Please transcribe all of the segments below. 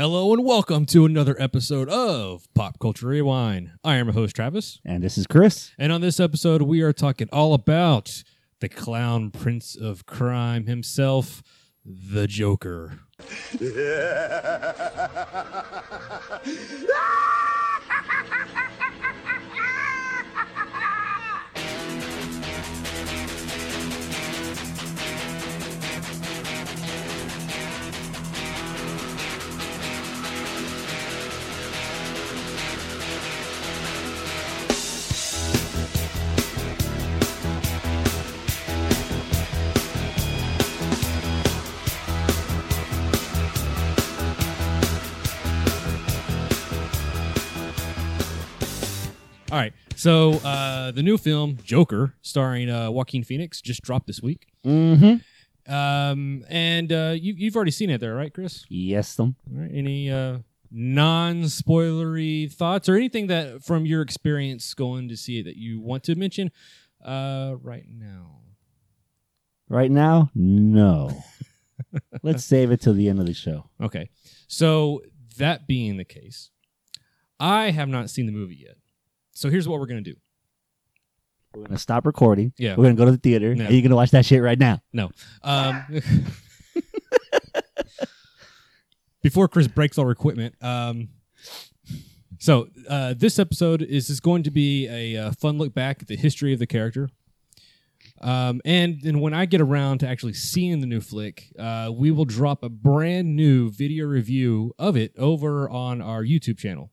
Hello and welcome to another episode of Pop Culture Rewind. I am your host, Travis. And this is Chris. And on this episode, we are talking all about the clown prince of crime himself, the Joker. All right. So uh, the new film, Joker, starring uh, Joaquin Phoenix, just dropped this week. Mm-hmm. Um, and uh, you, you've already seen it there, right, Chris? Yes, them. All right. Any uh, non-spoilery thoughts or anything that from your experience going to see it that you want to mention uh, right now? Right now, no. Let's save it till the end of the show. Okay. So that being the case, I have not seen the movie yet. So here's what we're gonna do. We're gonna stop recording. Yeah. We're gonna go to the theater, Yeah. and you're gonna watch that shit right now. No. Um, before Chris breaks all our equipment. Um, so uh, this episode is, is going to be a, uh fun look back at the history of the character. Um, and then when I get around to actually seeing the new flick, uh, we will drop a brand new video review of it over on our YouTube channel.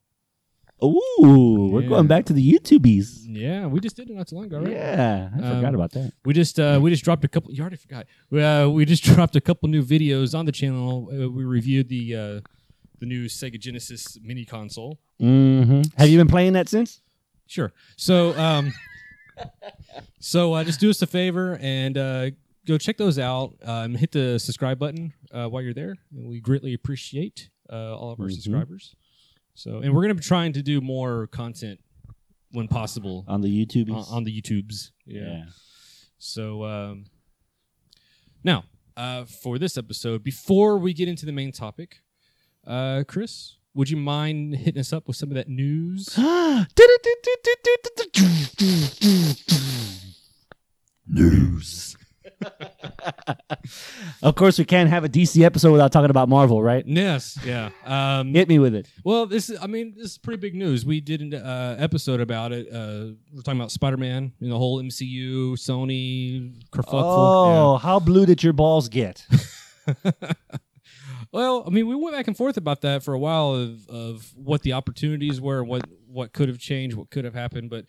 Ooh, we're Yeah. going back to the YouTubies. Yeah, we just did it not too long ago, right? Yeah, I Um, forgot about that. We just uh, we just dropped a couple. You already forgot. We, uh, we just dropped a couple new videos on the channel. Uh, we reviewed the uh, the new Sega Genesis mini console. Mm-hmm. Have you been playing that since? Sure. So um, so uh, just do us a favor and uh, go check those out. Um, hit the subscribe button uh, while you're there. We greatly appreciate uh, all of our Mhm. subscribers. So and we're gonna be trying to do more content when possible On the YouTubies? on, on the YouTubes. yeah. So um, now, uh, for this episode, before we get into the main topic, uh, Chris, would you mind hitting us up with some of that? News. of course, we can't have a DC episode without talking about Marvel, right? yes, yeah. Um, Hit me with it. well, this is, I mean, this is pretty big news. We did an uh, episode about it. Uh, we're talking about Spider Man and the whole MCU, Sony, kerfuffle. Oh, how blue did your balls get? Well, I mean, we went back and forth about that for a while of, of what the opportunities were, what what could have changed, what could have happened, but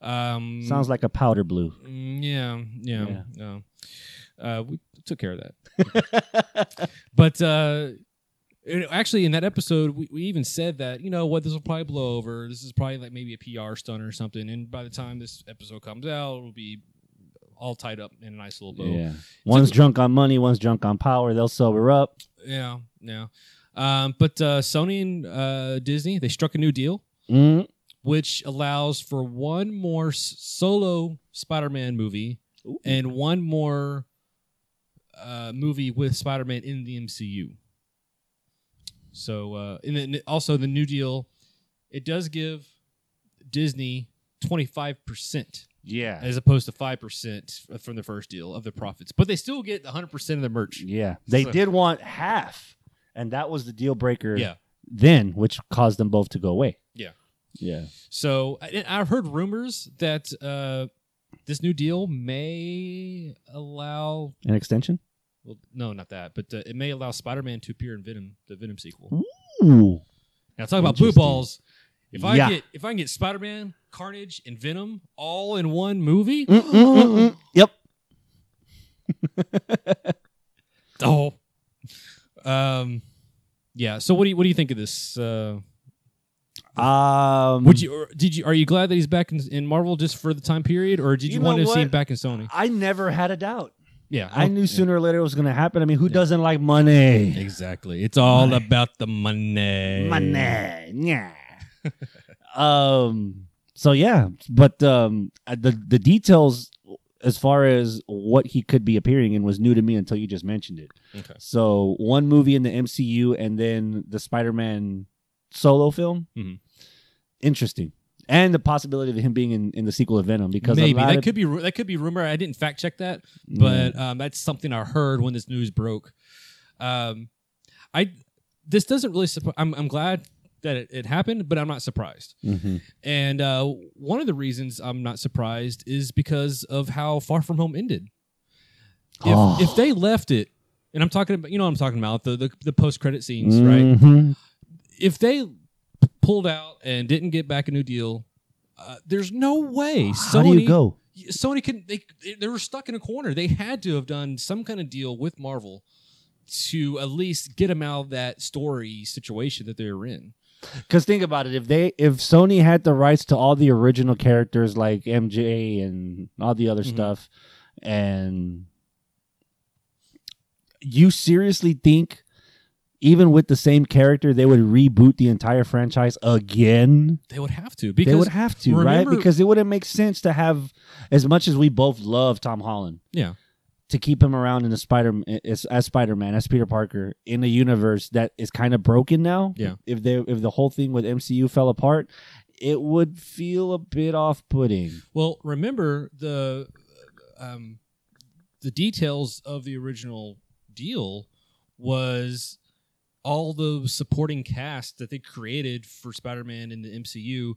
um, Sounds like a powder blue. Mm, yeah, yeah, Yeah. Uh, we took care of that. but uh, actually, in that episode, we, we even said that you know what this will probably blow over. This is probably like maybe a PR stunt or something. And by the time this episode comes out, it'll be all tied up in a nice little bow. Yeah. One's drunk on money, one's drunk on power. They'll sober up. yeah, yeah. Um, but uh, Sony and uh, Disney they struck a new deal, Mm. which allows for one more solo Spider-Man movie Ooh. and one more uh, movie with Spider-Man in the MCU. So, uh, and then also the new deal, it does give Disney twenty five percent Yeah. as opposed to five percent from the first deal of the profits, but they still get one hundred percent of the merch. Yeah. They So- did want half, and that was the deal breaker Yeah. then, which caused them both to go away. Yeah. Yeah. So I- I've heard rumors that uh, this new deal may allow. An extension? Well, no, not that, but uh, it may allow Spider-Man to appear in Venom, the Venom sequel. Ooh. Now talk about blue balls. If I Yeah. get if I can get Spider Man, Carnage, and Venom all in one movie, Mm-mm-mm-mm. Yep. oh, um, yeah. So what do you what do you think of this? Uh, Um, would you or did you are you glad that he's back in, in Marvel just for the time period, or did you, You want to see him back in Sony? I never had a doubt. Yeah, I knew yeah. sooner or later it was going to happen. I mean, who doesn't like money? Exactly. It's all Money. about the money. Money. Yeah. um. So yeah, but um, uh, the the details as far as what he could be appearing in was new to me until you just mentioned it. Okay. So one movie in the MCU and then the Spider-Man solo film. Mhm. Interesting. And the possibility of him being in, in the sequel of Venom because Maybe that of- could be that could be rumor. I didn't fact check that, but um, that's something I heard when this news broke. Um, I this doesn't really. Suppo- I'm I'm glad that it, it happened, but I'm not surprised. Mhm. And uh, one of the reasons I'm not surprised is because of how Far From Home ended. If, Oh. if they left it, and I'm talking about, you know, what I'm talking about the the, the post credit scenes, right? Mhm. If they p- pulled out and didn't get back a new deal, uh, there's no way How Sony do you go? Sony can they they were stuck in a corner. They had to have done some kind of deal with Marvel to at least get them out of that story situation that they were in. Because think about it, if they if Sony had the rights to all the original characters like MJ and all the other Mhm. stuff, and you seriously think even with the same character they would reboot the entire franchise again? They would have to because they would have to, right? Because it wouldn't make sense to have as much as we both love Tom Holland. yeah, to keep him around in the Spider as, as Spider Man as Peter Parker in a universe that is kind of broken now. Yeah. If they if the whole thing with MCU fell apart, it would feel a bit off putting. Well, remember the um, the details of the original deal was all the supporting cast that they created for Spider-Man in the MCU.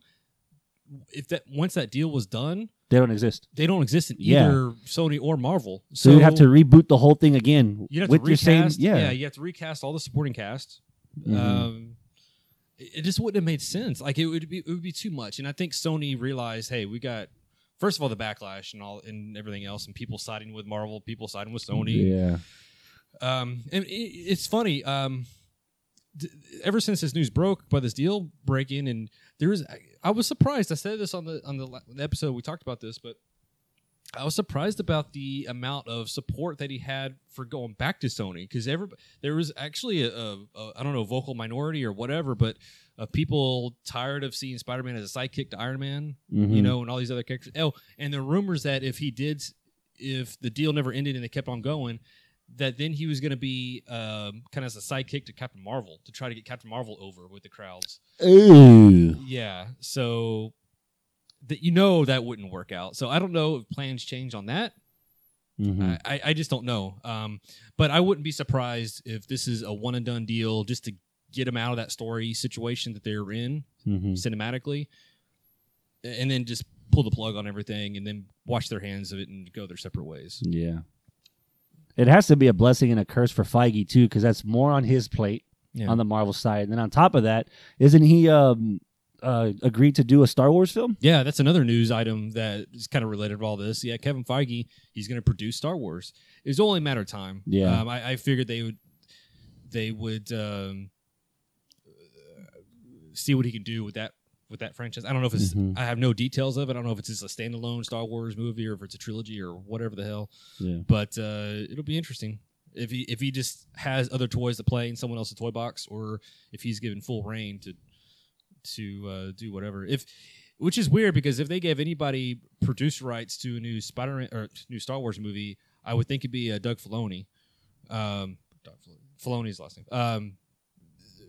If that once that deal was done, They don't exist. they don't exist in Yeah. either Sony or Marvel. So, you'd have to reboot the whole thing again you have with to your recast. same yeah. you have to recast all the supporting cast. Mhm. Um, it, it just wouldn't have made sense. Like it would be, it would be too much. And I think Sony realized, hey, we got first of all the backlash and all and everything else, and people siding with Marvel, people siding with Sony. Yeah. Um, and it, it's funny. Um, d- ever since this news broke by this deal breaking, and there is, I, I was surprised. I said this on the on the, la- the episode we talked about this, but I was surprised about the amount of support that he had for going back to Sony because every there was actually a, a, a I don't know vocal minority or whatever, but of people tired of seeing Spider Man as a sidekick to Iron Man, you Mhm. know, and all these other characters. Oh, and the rumors that if he did, if the deal never ended and they kept on going, that then he was going to be um, kind of as a sidekick to Captain Marvel to try to get Captain Marvel over with the crowds. Ooh. Yeah, so that you know that wouldn't work out. So I don't know if plans change on that. Mhm. I, I just don't know. Um, but I wouldn't be surprised if this is a one and done deal just to get them out of that story situation that they're in Mhm. cinematically, and then just pull the plug on everything and then wash their hands of it and go their separate ways. Yeah. It has to be a blessing and a curse for Feige too, because that's more on his plate Yeah. on the Marvel side. And then on top of that, isn't he um, uh, agreed to do a Star Wars film? Yeah, that's another news item that is kind of related to all this. Yeah, Kevin Feige, he's going to produce Star Wars. It was only a matter of time. Yeah. um, I, I figured they would they would um, see what he can do with that with that franchise. I don't know if it's. Mhm. I have no details of it. I don't know if it's just a standalone Star Wars movie or if it's a trilogy or whatever the hell. Yeah. But uh, it'll be interesting if he if he just has other toys to play in someone else's toy box, or if he's given full reign to to uh, do whatever. If which is weird because if they gave anybody producer rights to a new Spider or new Star Wars movie, I would think it'd be uh, Doug Filoni. Um, Doug Filoni's last name. Um,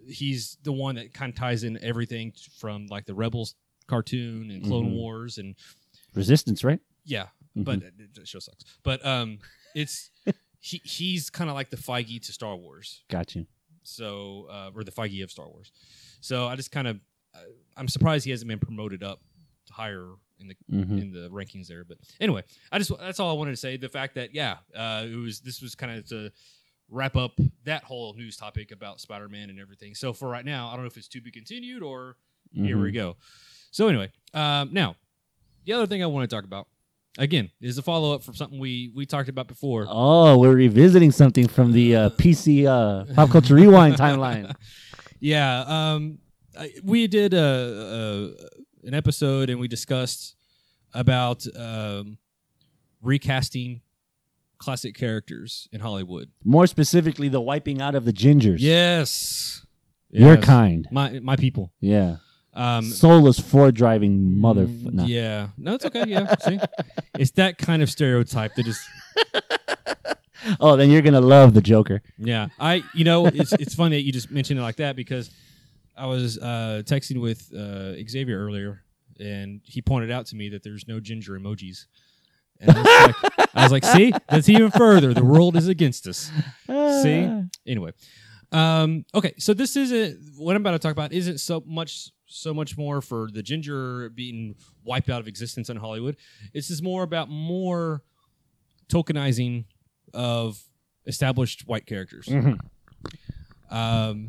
he's the one that kind of ties in everything from like the Rebels cartoon and Clone Mhm. Wars and Resistance, right? yeah, Mhm. but it, it show sucks. But um, it's he he's kind of like the Feige to Star Wars. Got you. So uh, or the Feige of Star Wars. So I just kind of I'm surprised he hasn't been promoted up higher in the Mhm. in the rankings there. But anyway, I just that's all I wanted to say. The fact that yeah, uh, it was this was kind of to wrap up that whole news topic about Spider-Man and everything. So for right now, I don't know if it's to be continued or here we Mhm. go. So anyway, um, now the other thing I want to talk about again is a follow up from something we we talked about before. Oh, we're revisiting something from the uh, PC uh, Pop Culture Rewind timeline. yeah, um, I, we did a, a an episode and we discussed about um, recasting classic characters in Hollywood. More specifically, the wiping out of the gingers. Yes, Your Yes. kind. my my people. Yeah. Um, Soulless Ford driving mother. mm, no. Yeah, no, it's okay. Yeah, see, it's that kind of stereotype that just Oh, then you're gonna love the Joker. Yeah, I you know it's it's funny that you just mentioned it like that because I was uh, texting with uh, Xavier earlier and he pointed out to me that there's no ginger emojis. And I was, like, I was like, see, that's even further. The world is against us. See? Anyway, um, okay, so this isn't what I'm about to talk about. Isn't so much so much more for the ginger being wiped out of existence in Hollywood. This is more about more tokenizing of established white characters. Mhm. Um,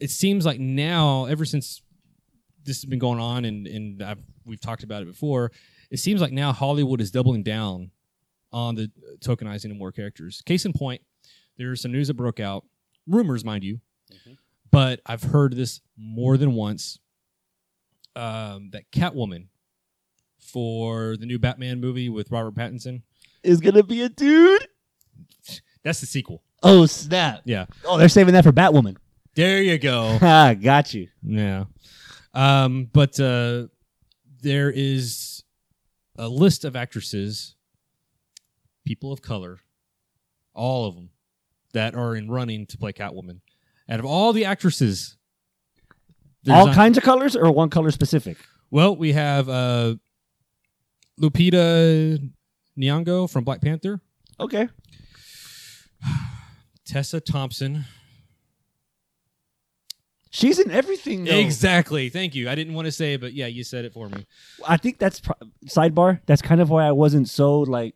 it seems like now, ever since this has been going on, and and I've, we've talked about it before, it seems like now Hollywood is doubling down on the tokenizing of more characters. Case in point, there's some news that broke out, rumors, mind you, but I've heard this more than once. Um, that Catwoman for the new Batman movie with Robert Pattinson. Is gonna be a dude. That's the sequel. Oh snap! Yeah. Oh, they're saving that for Batwoman. There you go. Ha, got you. Yeah. Um, but uh, there is a list of actresses, people of color, all of them, that are in running to play Catwoman. Out of all the actresses, All not- kinds of colors or one color specific? well, we have uh, Lupita Nyong'o from Black Panther, Okay. Tessa Thompson. She's in everything. Though. Exactly. Thank you. I didn't want to say it, but yeah, you said it for me. I think that's pro- sidebar. That's kind of why I wasn't so like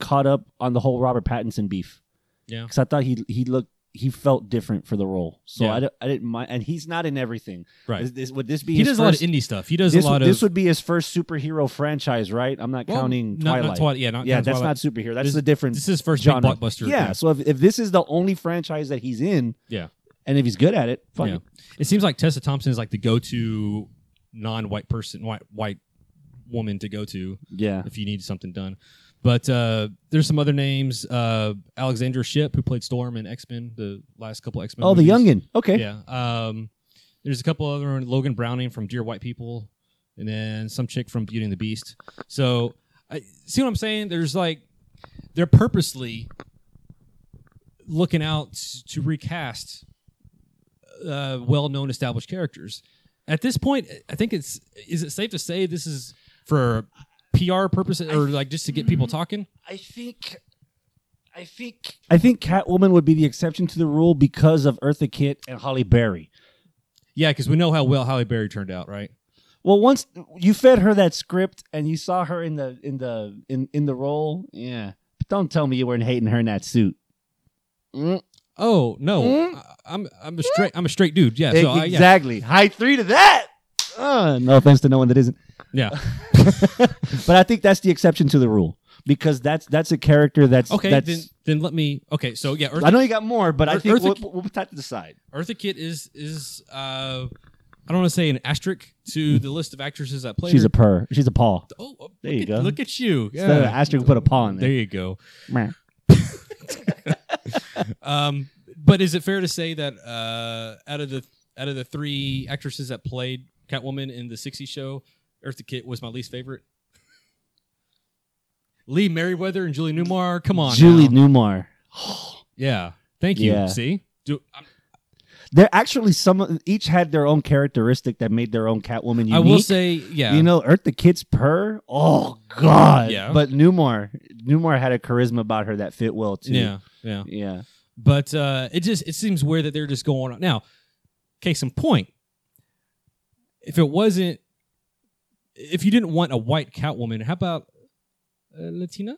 caught up on the whole Robert Pattinson beef Yeah. because I thought he he looked he felt different for the role. So Yeah. I, I didn't mind, and he's not in everything. Right. Is this, would this be? He does a lot of indie stuff. He does this, a lot this of. This would be his first superhero franchise, right? I'm not Well, counting not- not Twilight. Twilight, yeah, not yeah, that's Twilight. not superhero. That's This- a different. This is his first genre. big blockbuster. yeah, so if, if this is the only franchise that he's in, Yeah. And if he's good at it, fuck Yeah. it. It seems like Tessa Thompson is like the go-to non-white person, white white woman to go to Yeah. if you need something done. But uh, there's some other names. Uh, Alexandra Shipp, who played Storm in X Men, the last couple X Men. Oh, the youngin. Okay. Yeah. Um, there's a couple other ones, Logan Browning from Dear White People, and then some chick from Beauty and the Beast. So, I see what I'm saying. There's like they're purposely looking out to recast uh, well-known established characters. At this point, I think it's is it safe to say this is for PR purposes or like just to get people talking? I think. I think I think Catwoman would be the exception to the rule because of Eartha Kitt and Halle Berry. Yeah, because we know how well Halle Berry turned out, right? Well, once you fed her that script and you saw her in the in the in in the role, yeah. But don't tell me you weren't hating her in that suit. Mm, Oh no, Mm. I- I'm I'm a straight I'm a straight dude. Yeah, so I, yeah, exactly. High three to that. Uh, no offense to no one that isn't, yeah. but I think that's the exception to the rule because that's that's a character that's Okay, That's, then then let me. Okay, so yeah, Eartha, I know you got more, but I Earth- think Eartha- we'll, we'll put that to the side. Eartha Kitt is is uh, I don't want to say an asterisk to the list of actresses that played. She's her. a purr. She's a paw. oh, oh, There look you at- go. Look at you. Instead of an Yeah. asterisk, put a paw in There there. you go. Meh. Um, but is it fair to say that uh, out of the out of the three actresses that played Catwoman in the '60s show, Eartha Kitt was my least favorite? Lee Meriwether and Julie Newmar. Come on, Julie now. Newmar. Yeah, thank you. Yeah. See, Do, I'm, They're actually some. Each had their own characteristic that made their own Catwoman unique. I will say, yeah, You know, Eartha Kitt's purr. Oh God. Yeah. But Newmar, Newmar had a charisma about her that fit well too. yeah, yeah. Yeah. But uh, it just it seems weird that they're just going on now. Case in point, if it wasn't, if you didn't want a white Catwoman, how about uh, Latina?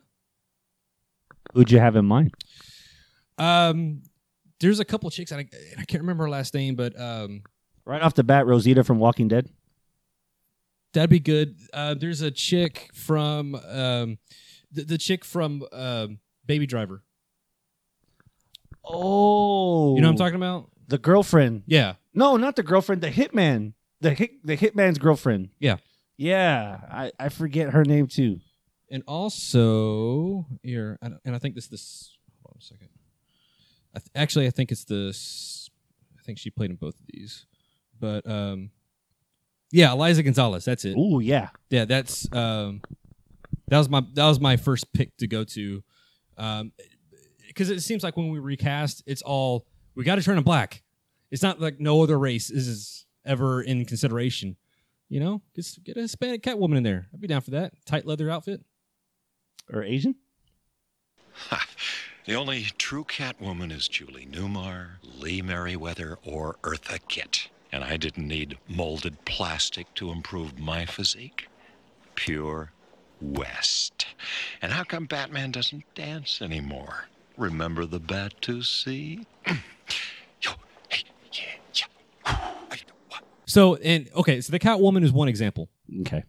Who'd you have in mind? Um, there's a couple chicks, and I, I can't remember her last name, but um, Right off the bat, Rosita from Walking Dead. that'd be good. Uh, there's a chick from um, the, the chick from um, Baby Driver. Oh. You know what I'm talking about? The girlfriend. Yeah, No, not the girlfriend. The hitman. The hit. The hitman's girlfriend. Yeah. Yeah. I I forget her name too. and also here, and I think this this. Hold on a second. I th- actually, I think it's this. I think she played in both of these, but um, Yeah, Eliza Gonzalez. That's it. Oh yeah. Yeah, that's um, that was my that was my first pick to go to, um, because it seems like when we recast, it's all we got to turn him black. It's not like no other race is ever in consideration. You know, just get a Hispanic Catwoman in there. I'd be down for that. Tight leather outfit. Or Asian? The only true Catwoman is Julie Newmar, Lee Meriwether, or Eartha Kitt. And I didn't need molded plastic to improve my physique. Pure West. And how come Batman doesn't dance anymore? Remember the Batusi? Yo, hey, yeah, yeah. Ay, wha- So and okay, so the Catwoman is one example. Okay.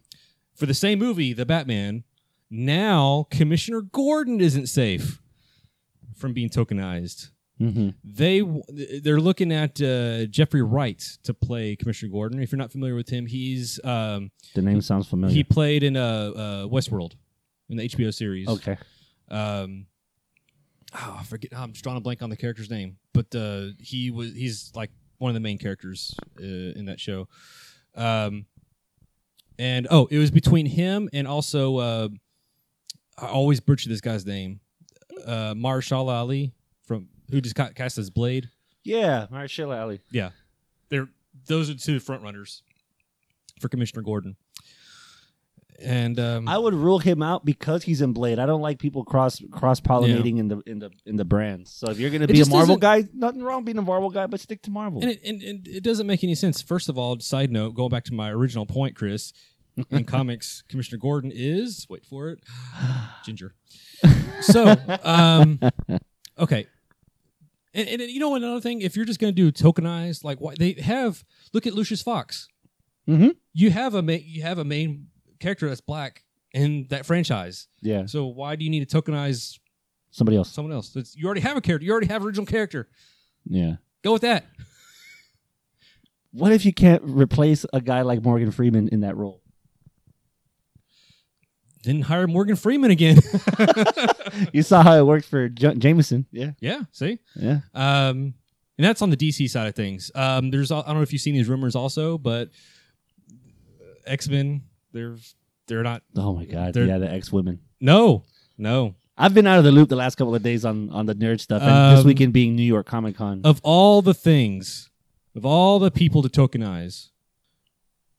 For the same movie, the Batman, now Commissioner Gordon isn't safe from being tokenized. Mm-hmm. they they're looking at uh, Jeffrey Wright to play Commissioner Gordon. If you're not familiar with him, he's um, The name sounds familiar. he played in uh, uh, Westworld in the HBO series. okay. Um, oh, I forget. I'm just drawing a blank on the character's name, but uh, he was he's like one of the main characters uh, in that show. Um, and oh, it was between him and also uh, I always butcher this guy's name, uh, Marshall Ali from who just got cast as Blade. Yeah, Marshall Ali. Yeah, they're those are two front runners for Commissioner Gordon. And um, I would rule him out because he's in Blade. I don't like people cross cross pollinating in the in the in the brands. So if you're gonna be a Marvel guy, nothing wrong being a Marvel guy, but stick to Marvel. and it, and, and it doesn't make any sense. First of all, side note, going back to my original point, Chris, in comics, Commissioner Gordon is wait for it, Ginger. So, um, okay, and, and you know another thing, if you're just going to do tokenized, like why they have look at Lucius Fox. Mhm. You have a ma- you have a main character that's black in that franchise. yeah, So why do you need to tokenize somebody else. someone else? It's, you already have a character. You already have original character. Yeah. Go with that. What if you can't replace a guy like Morgan Freeman in that role? Then hire Morgan Freeman again. You saw how it worked for J- Jameson. Yeah, yeah. See. yeah. Um, and that's on the DC side of things. Um, there's I don't know if you've seen these rumors also, but X Men they're they're not. Oh my God. Yeah, the X Women. No, no. I've been out of the loop the last couple of days on on the nerd stuff, and this Um, weekend being New York Comic Con. Of all the things, of all the people to tokenize,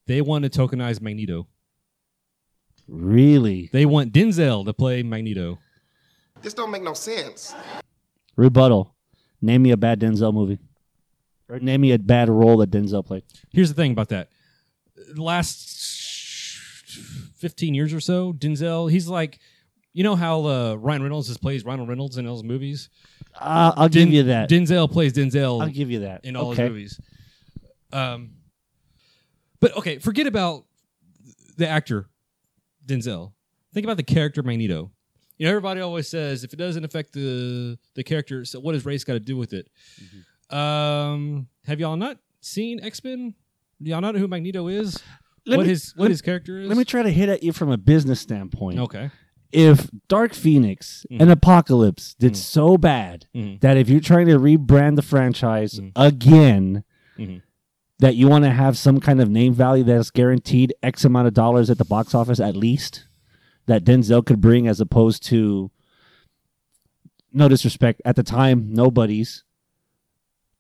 they want to tokenize Magneto. Really? They want Denzel to play Magneto. This don't make no sense. Rebuttal. Name me a bad Denzel movie, or name me a bad role that Denzel played. Here's the thing about that. The last 15 years or so, Denzel, he's like, you know how uh, Ryan Reynolds has plays Ryan Reynolds in all his movies? Uh, I'll give you that. Denzel plays Denzel I'll give you that. in all okay. his movies. Um, but okay, forget about the actor Denzel. Think about the character Magneto. You know, everybody always says if it doesn't affect the the character, so what has race got to do with it? Mm-hmm. Um, have y'all not seen X Men? Y'all not know who Magneto is? Let what me- his what let- his character is? Let me try to hit at you from a business standpoint. Okay. If Dark Phoenix Mhm. and Apocalypse did Mhm. so bad Mhm. that if you're trying to rebrand the franchise again, Mhm. That you want to have some kind of name value that's guaranteed X amount of dollars at the box office at least, that Denzel could bring as opposed to, no disrespect, at the time, nobody's.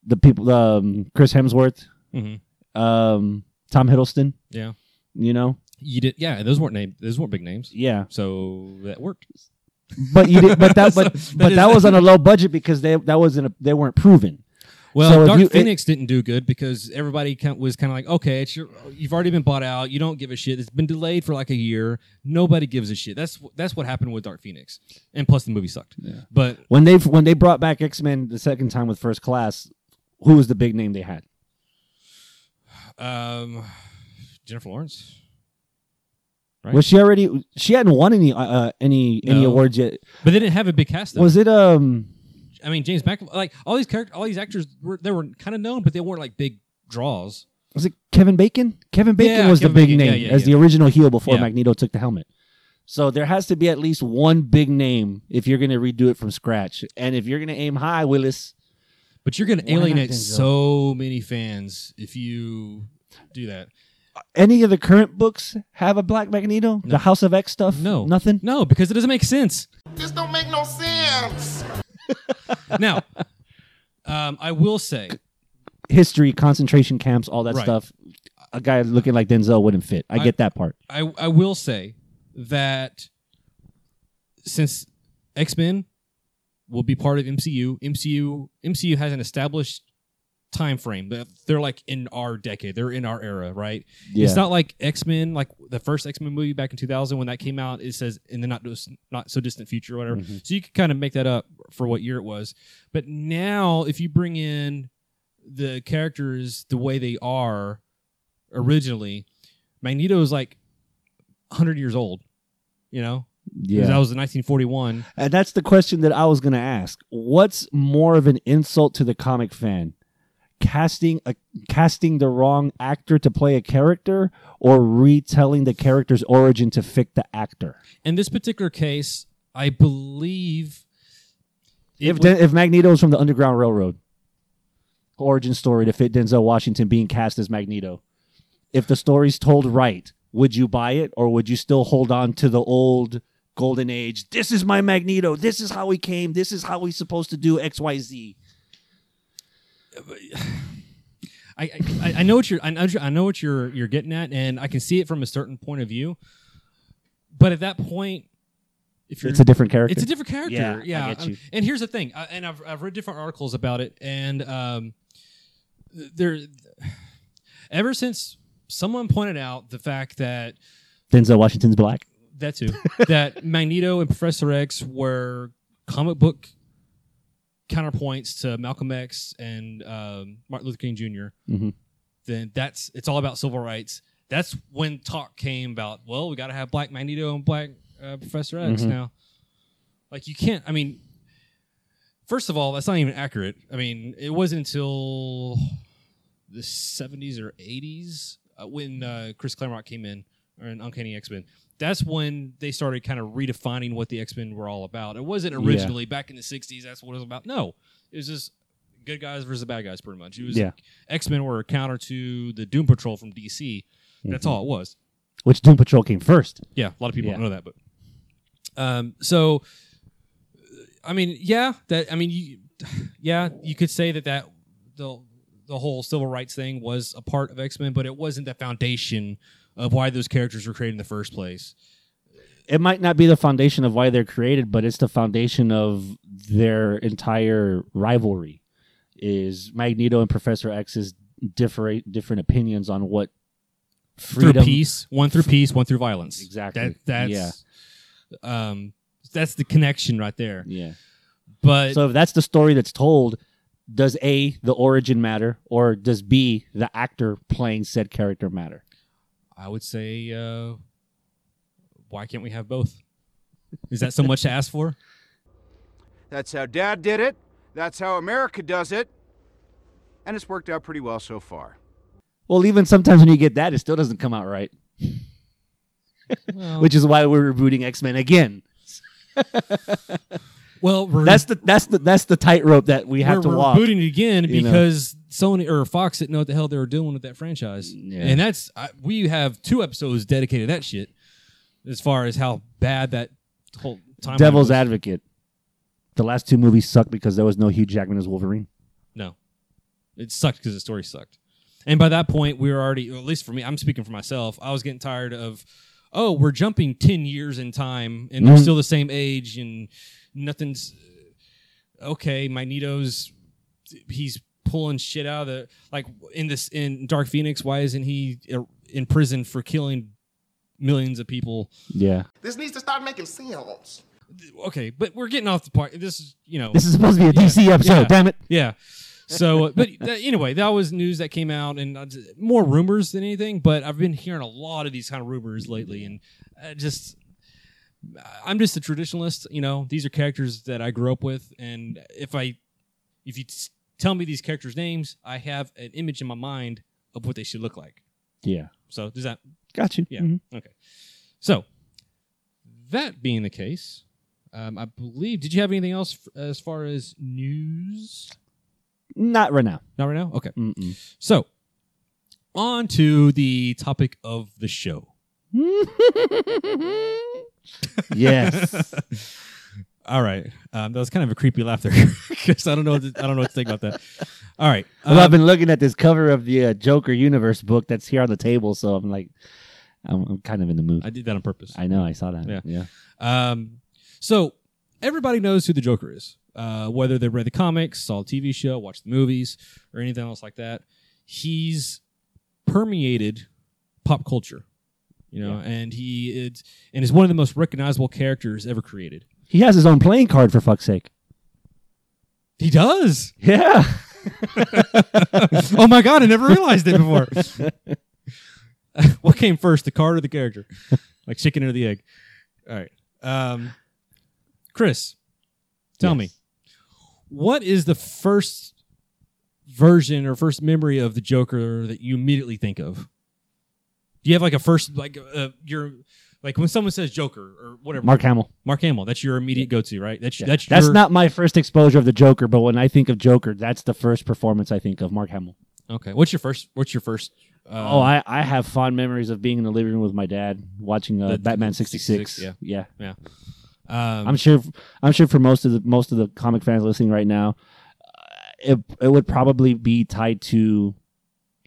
The people, um, Chris Hemsworth, Mhm. um, Tom Hiddleston, Yeah. you know, You did. Yeah. Those weren't names. Those weren't big names. yeah. So that worked. But you did, but that, but So, but that that is- was on a low budget because they that wasn't a, they weren't proven. Well, So Dark you- it- Phoenix didn't do good because everybody was kind of like, okay, it's your, you've already been bought out. You don't give a shit. It's been delayed for like a year. Nobody gives a shit. That's that's what happened with Dark Phoenix, and plus the movie sucked. But When they when they brought back X Men the second time with First Class, who was the big name they had? um, Jennifer Lawrence, Right. Was she already? She hadn't won any uh, uh, any any awards yet. but they didn't have a big cast. Though. Was it um? I mean, James McAvoy, like all these characters, all these actors were they were kind of known, but they weren't like big draws. Was it Kevin Bacon? Kevin Bacon Yeah, was Kevin the big Bacon. name Yeah, yeah, as yeah. the original heel before Yeah. Magneto took the helmet. So there has to be at least one big name if you're going to redo it from scratch. And if you're going to aim high, Willis, But you're going to alienate so many fans if you do that. Any of the current books have a Black Magneto? The House of X stuff? No, nothing. No, because it doesn't make sense. This don't make no sense. now, um, I will say, History, concentration camps, all that Right. stuff. A guy looking like Denzel wouldn't fit. I, I- get that part. I I will say that since X Men will be part of MCU, MCU MCU has an established time frame. They're- They're like in our decade. They're in our era, right? Yeah. It's not like X Men, like the first X Men movie back in 2000 when that came out. It says in the not not so distant future, or whatever. Mm-hmm. So you could kind of make that up for what year it was. But now, if you bring in the characters the way they are originally, Magneto is like 100 years old. You know? Yeah. that was in 1941. And that's the question that I was going to ask. What's more of an insult to the comic fan? Casting a casting the wrong actor to play a character or retelling the character's origin to fit the actor? In this particular case, I believe If Den- if Magneto is from the Underground Railroad, origin story to fit Denzel Washington being cast as Magneto. If the story's told right, would you buy it or would you still hold on to the old golden age? This is my Magneto. This is how he came. This is how he's supposed to do X Y Z. I, I I know what you're I know, I know what you're you're getting at, and I can see it from a certain point of view. But at that point, if you're It's a different character. It's a different character. Yeah, Yeah, I get um, you. and here's the thing, I, and I've I've read different articles about it, and um, there, ever since someone pointed out the fact that Denzel Washington's black. that too that Magneto and Professor X were comic book counterpoints to Malcolm X and um, Martin Luther King junior Mhm. Then that's it's all about civil rights. That's when talk came about. Well, we got to have Black Magneto and Black uh, Professor X Mhm. now. Like you can't. I mean, first of all, that's not even accurate. I mean, it wasn't until the seventies or eighties uh, when uh, Chris Claremont came in or in Uncanny X Men. That's when they started kind of redefining what the X Men were all about. It wasn't Yeah. originally back in the '60s. That's what it was about. No, it was just good guys versus bad guys, pretty much. It was Yeah. X Men were a counter to the Doom Patrol from DC. That's all it was. Which Doom Patrol came first. Yeah, a lot of people Yeah. don't know that, but um, so I mean, yeah, that I mean, you, yeah, you could say that that the the whole civil rights thing was a part of X Men, but it wasn't the foundation of why those characters were created in the first place. It might not be the foundation of why they're created, but it's the foundation of their entire rivalry. Is Magneto and Professor X's different different opinions on what freedom through peace, one through peace, one through violence. Exactly. That, that's um, that's the connection right there. Yeah. But So if that's the story that's told, does A the origin matter or does B the actor playing said character matter? I would say, uh, why can't we have both? Is that so much to ask for? That's how Dad did it. That's how America does it. And it's worked out pretty well so far. Well, even sometimes when you get that, it still doesn't come out right. Well, Which is why we're rebooting X Men again. well, That's the that's the that's the tightrope that we have to we're walk. rebooting it again you know. because Sony or Fox didn't know what the hell they were doing with that franchise, Yeah. and that's I, we have two episodes dedicated to that shit. As far as how bad that whole time Devil's was. Advocate. The last two movies sucked because there was no Hugh Jackman as Wolverine. No, it sucked because the story sucked. And by that point, we were already, at least for me, I'm speaking for myself. I was getting tired of, oh, we're jumping ten years in time, and they're Mhm. still the same age, and nothing's okay. Magneto's he's pulling shit out of the like in this in Dark Phoenix. Why isn't he uh, in prison for killing millions of people? Yeah. This needs to start making sense. Okay, but we're getting off the part. This is you know This is supposed to be a DC episode, Yeah. damn it. Yeah. So, uh, but that, anyway, that was news that came out, and uh, more rumors than anything. But I've been hearing a lot of these kind of rumors lately, and uh, just I'm just a traditionalist. You know, these are characters that I grew up with, and if I if you t- tell me these characters' names, I have an image in my mind of what they should look like. Yeah. So does that? Got you. Yeah. Mhm. Okay. So that being the case, um, I believe. Did you have anything else f- as far as news? Not right now. Not right now. Okay. Mm-mm. So, on to the topic of the show. yes. All right, um, that was kind of a creepy laugh there because I don't know. What to, I don't know what to think about that. All right, Well, I've um, been looking at this cover of the uh, Joker Universe book that's here on the table, so I'm like, I'm, I'm kind of in the mood. I did that on purpose. I know, I saw that. Yeah. yeah. Um, so everybody knows who the Joker is, uh, whether they read the comics, saw the TV show, watched the movies, or anything else like that. He's permeated pop culture, you know, and he is and is one of the most recognizable characters ever created. He has his own playing card for fuck's sake. He does. Yeah. oh my god, I never realized it before. what came first, the card or the character? Like chicken or the egg? All right. Um, Chris, tell me, Yes. What is the first version or first memory of the Joker that you immediately think of? Do you have like a first like uh, your like when someone says Joker or whatever Mark Hamill. Mark Hamill that's your immediate go to right that's Yeah. that's That's your, not my first exposure of the Joker, but when I think of Joker, that's the first performance I think of Mark Hamill. okay what's your first what's your first uh, oh, I, I have fond memories of being in the living room with my dad watching uh, Batman sixty six. Yeah, yeah, yeah. Um, I'm sure I'm sure for most of the most of the comic fans listening right now, it it would probably be tied to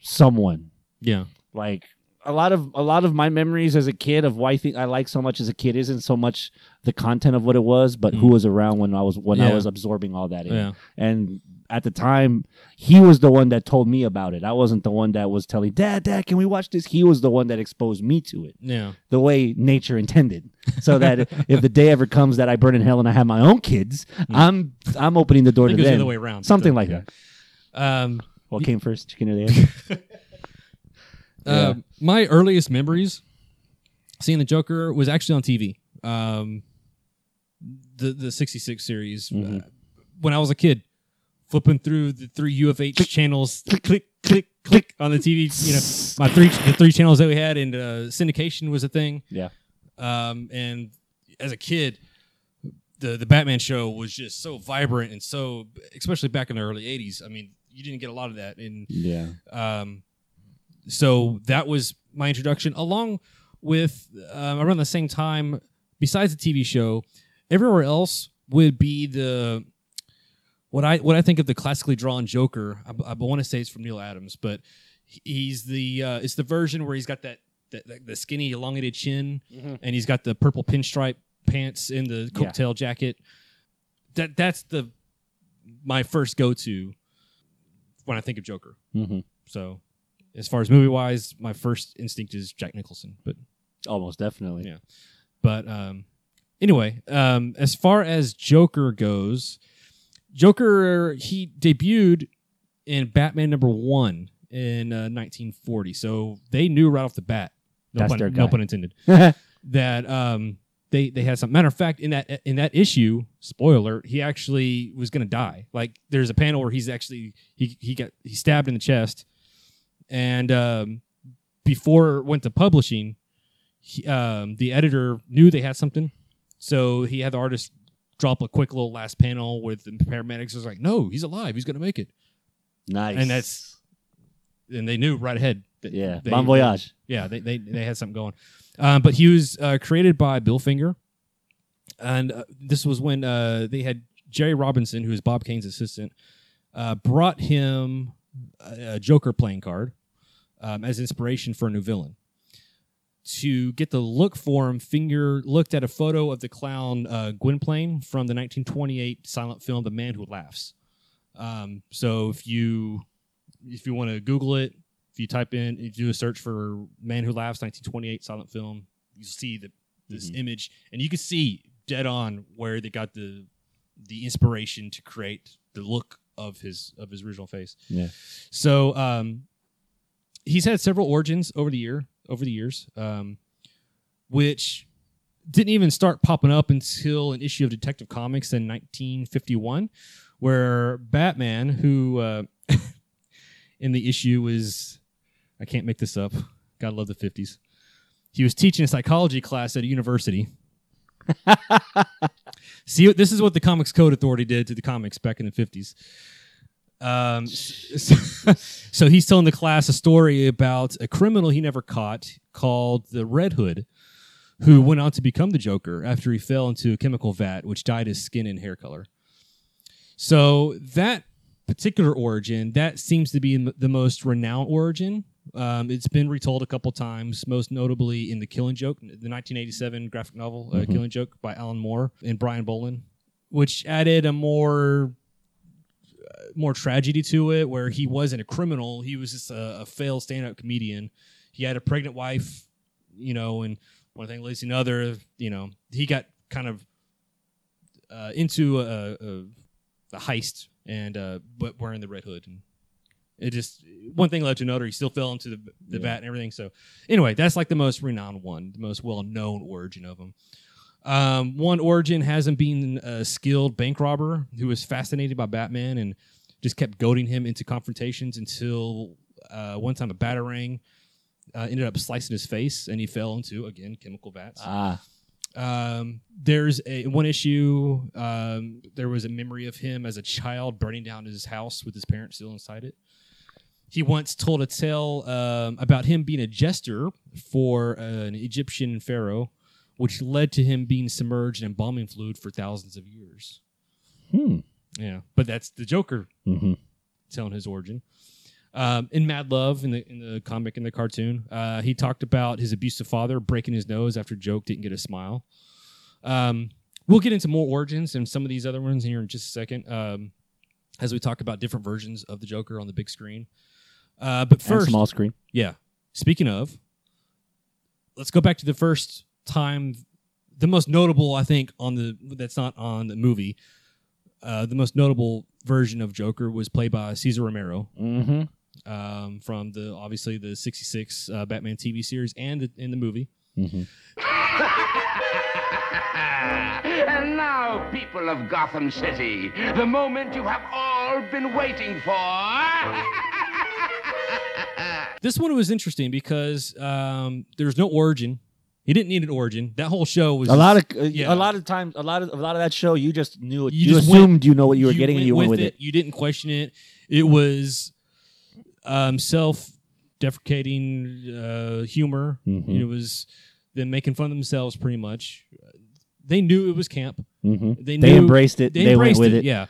someone. yeah Like a lot of a lot of my memories as a kid of why I like so much as a kid isn't so much the content of what it was, but who was around when I was when I was absorbing all that in. Yeah. And at the time, he was the one that told me about it. I wasn't the one that was telling Dad, Dad, can we watch this? He was the one that exposed me to it yeah the way nature intended, so that if the day ever comes that I burn in hell and I have my own kids, I'm I'm opening the door to was the other way around. Something So, like yeah. that. um What came first, chicken or the egg? Uh, my earliest memories seeing the Joker was actually on TV. Um, the the '66 series Mm-hmm. uh, when I was a kid, flipping through the three UHF channels, click click click click on the TV. You know, my three the three channels that we had, and uh, syndication was a thing. yeah. Um, and as a kid, the the Batman show was just so vibrant and so, especially back in the early '80s. I mean, you didn't get a lot of that in Yeah. um, so that was my introduction, along with um, around the same time. Besides the TV show, everywhere else would be the what I what I think of the classically drawn Joker. I, I want to say it's from Neal Adams, but he's the uh, it's the version where he's got that, the skinny elongated chin, and he's got the purple pinstripe pants and the Yeah. coattail jacket. That that's the my first go to when I think of Joker. Mm-hmm. So, as far as movie wise, my first instinct is Jack Nicholson. But Almost definitely. Yeah. but um, anyway, um, as far as Joker goes, Joker he debuted in Batman number one in uh, 1940. So they knew right off the bat. No, That's pun, their no pun intended. that um, they they had some matter of fact in that in that issue. Spoiler: alert, he actually was going to die. Like there's a panel where he's actually he he got he stabbed in the chest, and um, before it went to publishing, he, um, the editor knew they had something, so he had the artist drop a quick little last panel with the paramedics. Was like, no, he's alive. He's going to make it, nice. and that's and they knew right ahead. That yeah. they- bon voyage. yeah, they they, they had something going. Um, but he was uh, created by Bill Finger, and uh, this was when uh, they had Jerry Robinson, who is Bob Kane's assistant, uh, brought him a, a Joker playing card um, as inspiration for a new villain. To get the look for him, Finger looked at a photo of the clown uh, Gwynplaine from the 1928 silent film *The Man Who Laughs*. Um, so if you if you want to Google it, if you type in, you do a search for "Man Who Laughs" 1928 silent film, you see the this image, and you can see dead on where they got the the inspiration to create the look of his of his original face. Yeah. So um, he's had several origins over the year over the years, um, which didn't even start popping up until an issue of Detective Comics in 1951, where Batman, who uh, in the issue was, I can't make this up. Gotta love the 50s. He was teaching a psychology class at a university. See, this is what the Comics Code Authority did to the comics back in the 50s. Um, so, so he's telling the class a story about a criminal he never caught called the Red Hood, who went on to become the Joker after he fell into a chemical vat, which dyed his skin and hair color. So that particular origin, that seems to be the most renowned origin. Um, it's been retold a couple times, most notably in The Killing Joke, the 1987 graphic novel uh, Killing Joke by Alan Moore and Brian Bolland, which added a more more tragedy to it, where he wasn't a criminal; he was just a, a failed stand-up comedian. He had a pregnant wife, you know, and one thing leads to another. You know, he got kind of uh, into a, a, a heist and uh, but wearing the red hood, and it just one thing led to another. He still fell into the, the vat and everything. So anyway, that's like the most renowned one, the most well-known origin of him. Um, one origin has him being a skilled bank robber who was fascinated by Batman and just kept goading him into confrontations until uh, one time a batarang uh, ended up slicing his face and he fell into again chemical vats. Ah, Um, there's a one issue. Um, there was a memory of him as a child burning down his house with his parents still inside it. He once told a tale um, about him being a jester for an Egyptian pharaoh, which led to him being submerged in embalming fluid for thousands of years. hmm. Yeah, but that's the Joker hmm telling his origin. Um, in Mad Love, in the in the comic in the cartoon, uh, he talked about his abusive father breaking his nose after Joke didn't get a smile. Um, we'll get into more origins and some of these other ones here in just a second, um, as we talk about different versions of the Joker on the big screen. Uh, but And first, small screen. yeah. Speaking of, let's go back to the first time, the most notable, I think, on the that's not on the movie. Uh, the most notable version of Joker was played by Cesar Romero Mm-hmm. um, from the obviously the '66 uh, Batman TV series and the, in the movie. Mm-hmm. and now, people of Gotham City, the moment you have all been waiting for. This one was interesting because um, there's no origin. He didn't need an origin. That whole show was A lot of uh, Yeah. a lot of times, a lot of a lot of that show, you just knew it. You You, just assumed went- you know what you were getting, and you went with it. You didn't question it. It was um, self-deprecating uh, humor. Mhm. It was them making fun of themselves, pretty much. They knew it was camp. hmm They, They knew, embraced it. They, They embraced went with it, it. Yeah.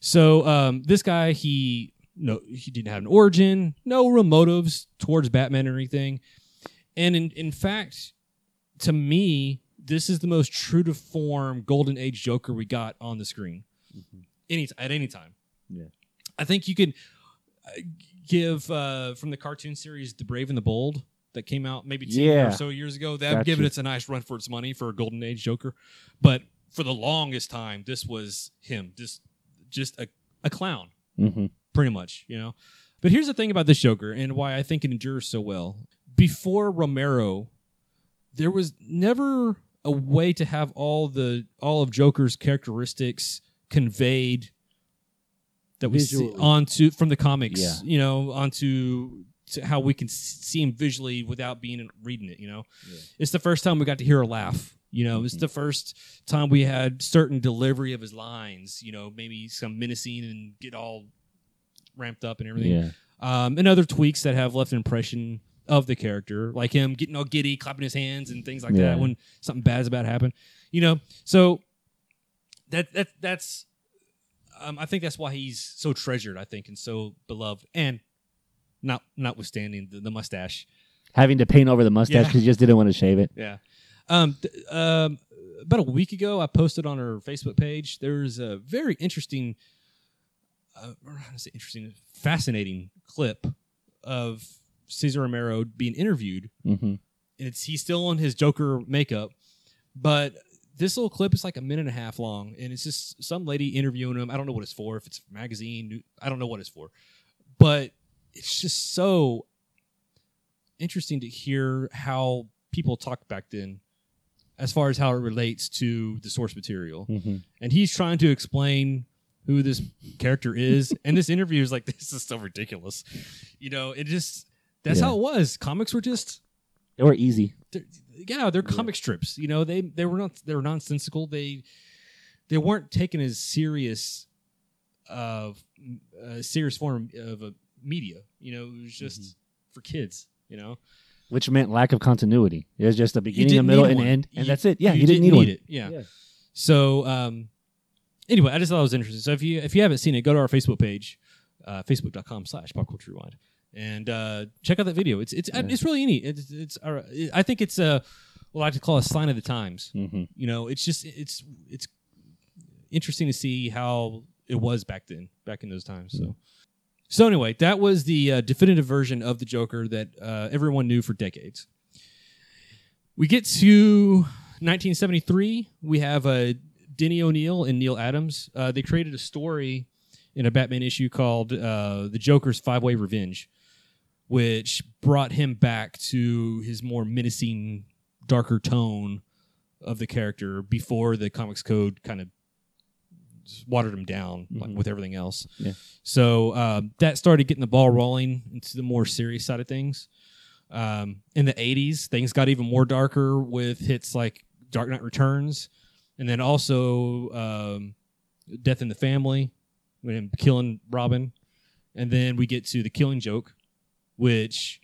So um, this guy, he no, he didn't have an origin, no real motives towards Batman or anything. And in in fact, to me, this is the most true to form Golden Age Joker we got on the screen, any at any time. Mm-hmm. Yeah. I think you could uh, give uh, from the cartoon series The Brave and the Bold that came out maybe 10 Yeah. or so years ago. That Gotcha. given it's a nice run for its money for a Golden Age Joker, but for the longest time, this was him, just just a, a clown hmm pretty much, you know. But here's the thing about this Joker and why I think it endures so well. Before Romero, there was never a way to have all the all of Joker's characteristics conveyed that we see Visually. onto from the comics, Yeah. you know, onto to how we can s- see him visually without being reading it, you know. It's the first time we got to hear a laugh. You know, Mm-hmm. it's the first time we had certain delivery of his lines. You know, maybe some menacing and get all ramped up and everything. Yeah. Um, and other tweaks that have left an impression of the character, like him getting all giddy, clapping his hands, and things like Yeah. that when something bad's about to happen. You know, so that that that's. Um, I think that's why he's so treasured. I think and so beloved, and not notwithstanding the, the mustache. Having to paint over the mustache Yeah. because you just didn't want to shave it. Yeah. Um, th- um, about a week ago, I posted on our Facebook page. There's a very interesting, uh, how to say interesting, fascinating clip of Cesar Romero being interviewed. hmm And it's he's still in his Joker makeup, but this little clip is like a minute and a half long, and it's just some lady interviewing him. I don't know what it's for. If it's a magazine, I don't know what it's for, but it's just so interesting to hear how people talked back then, as far as how it relates to the source material. hmm And he's trying to explain who this character is, and this interview is like, "This is so ridiculous," you know. It just that's Yeah. how it was. Comics were just They were easy. they're, yeah, they're comic strips. You know, they they were not they were nonsensical. They they weren't taken as serious of a serious form of a media. You know, it was just for kids. You know, which meant lack of continuity. It was just a beginning, a middle, and one. end, and You- that's it. Yeah, you, didn't, need, one. it. Yeah. Yeah. So um, anyway, I just thought it was interesting. So if you if you haven't seen it, go to our Facebook page, uh, facebook.com slash pop culture rewind, and uh, check out that video. It's it's it's really neat. It's it's uh, I think it's a what I like to call a sign of the times. Mm-hmm. You know, it's just it's it's interesting to see how it was back then, back in those times. So. So anyway, that was the uh, definitive version of the Joker that uh, everyone knew for decades. We get to 1973. We have uh, Denny O'Neil and Neal Adams. Uh, they created a story in a Batman issue called uh, "The Joker's Five Way Revenge," which brought him back to his more menacing, darker tone of the character before the Comics Code kind of watered him down like with everything else. Yeah. So um, that started getting the ball rolling into the more serious side of things. Um, in the 80s, things got even more darker with hits like Dark Knight Returns, and then also um, Death in the Family, him killing Robin. And then we get to The Killing Joke, which,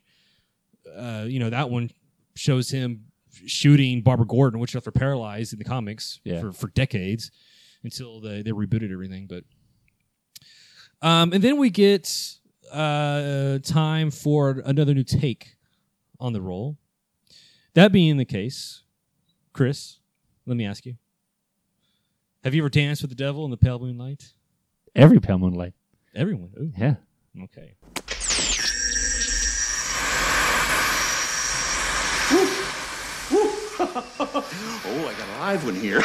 uh, you know, that one shows him shooting Barbara Gordon, which left her paralyzed in the comics Yeah. for, for decades until they, they rebooted everything. But um, and then we get uh, time for another new take on the role. That being the case, Chris, let me ask you: Have you ever danced with the devil in the pale moonlight? Every pale moonlight. Everyone. Ooh, Yeah. okay. Oh, I got a live one here.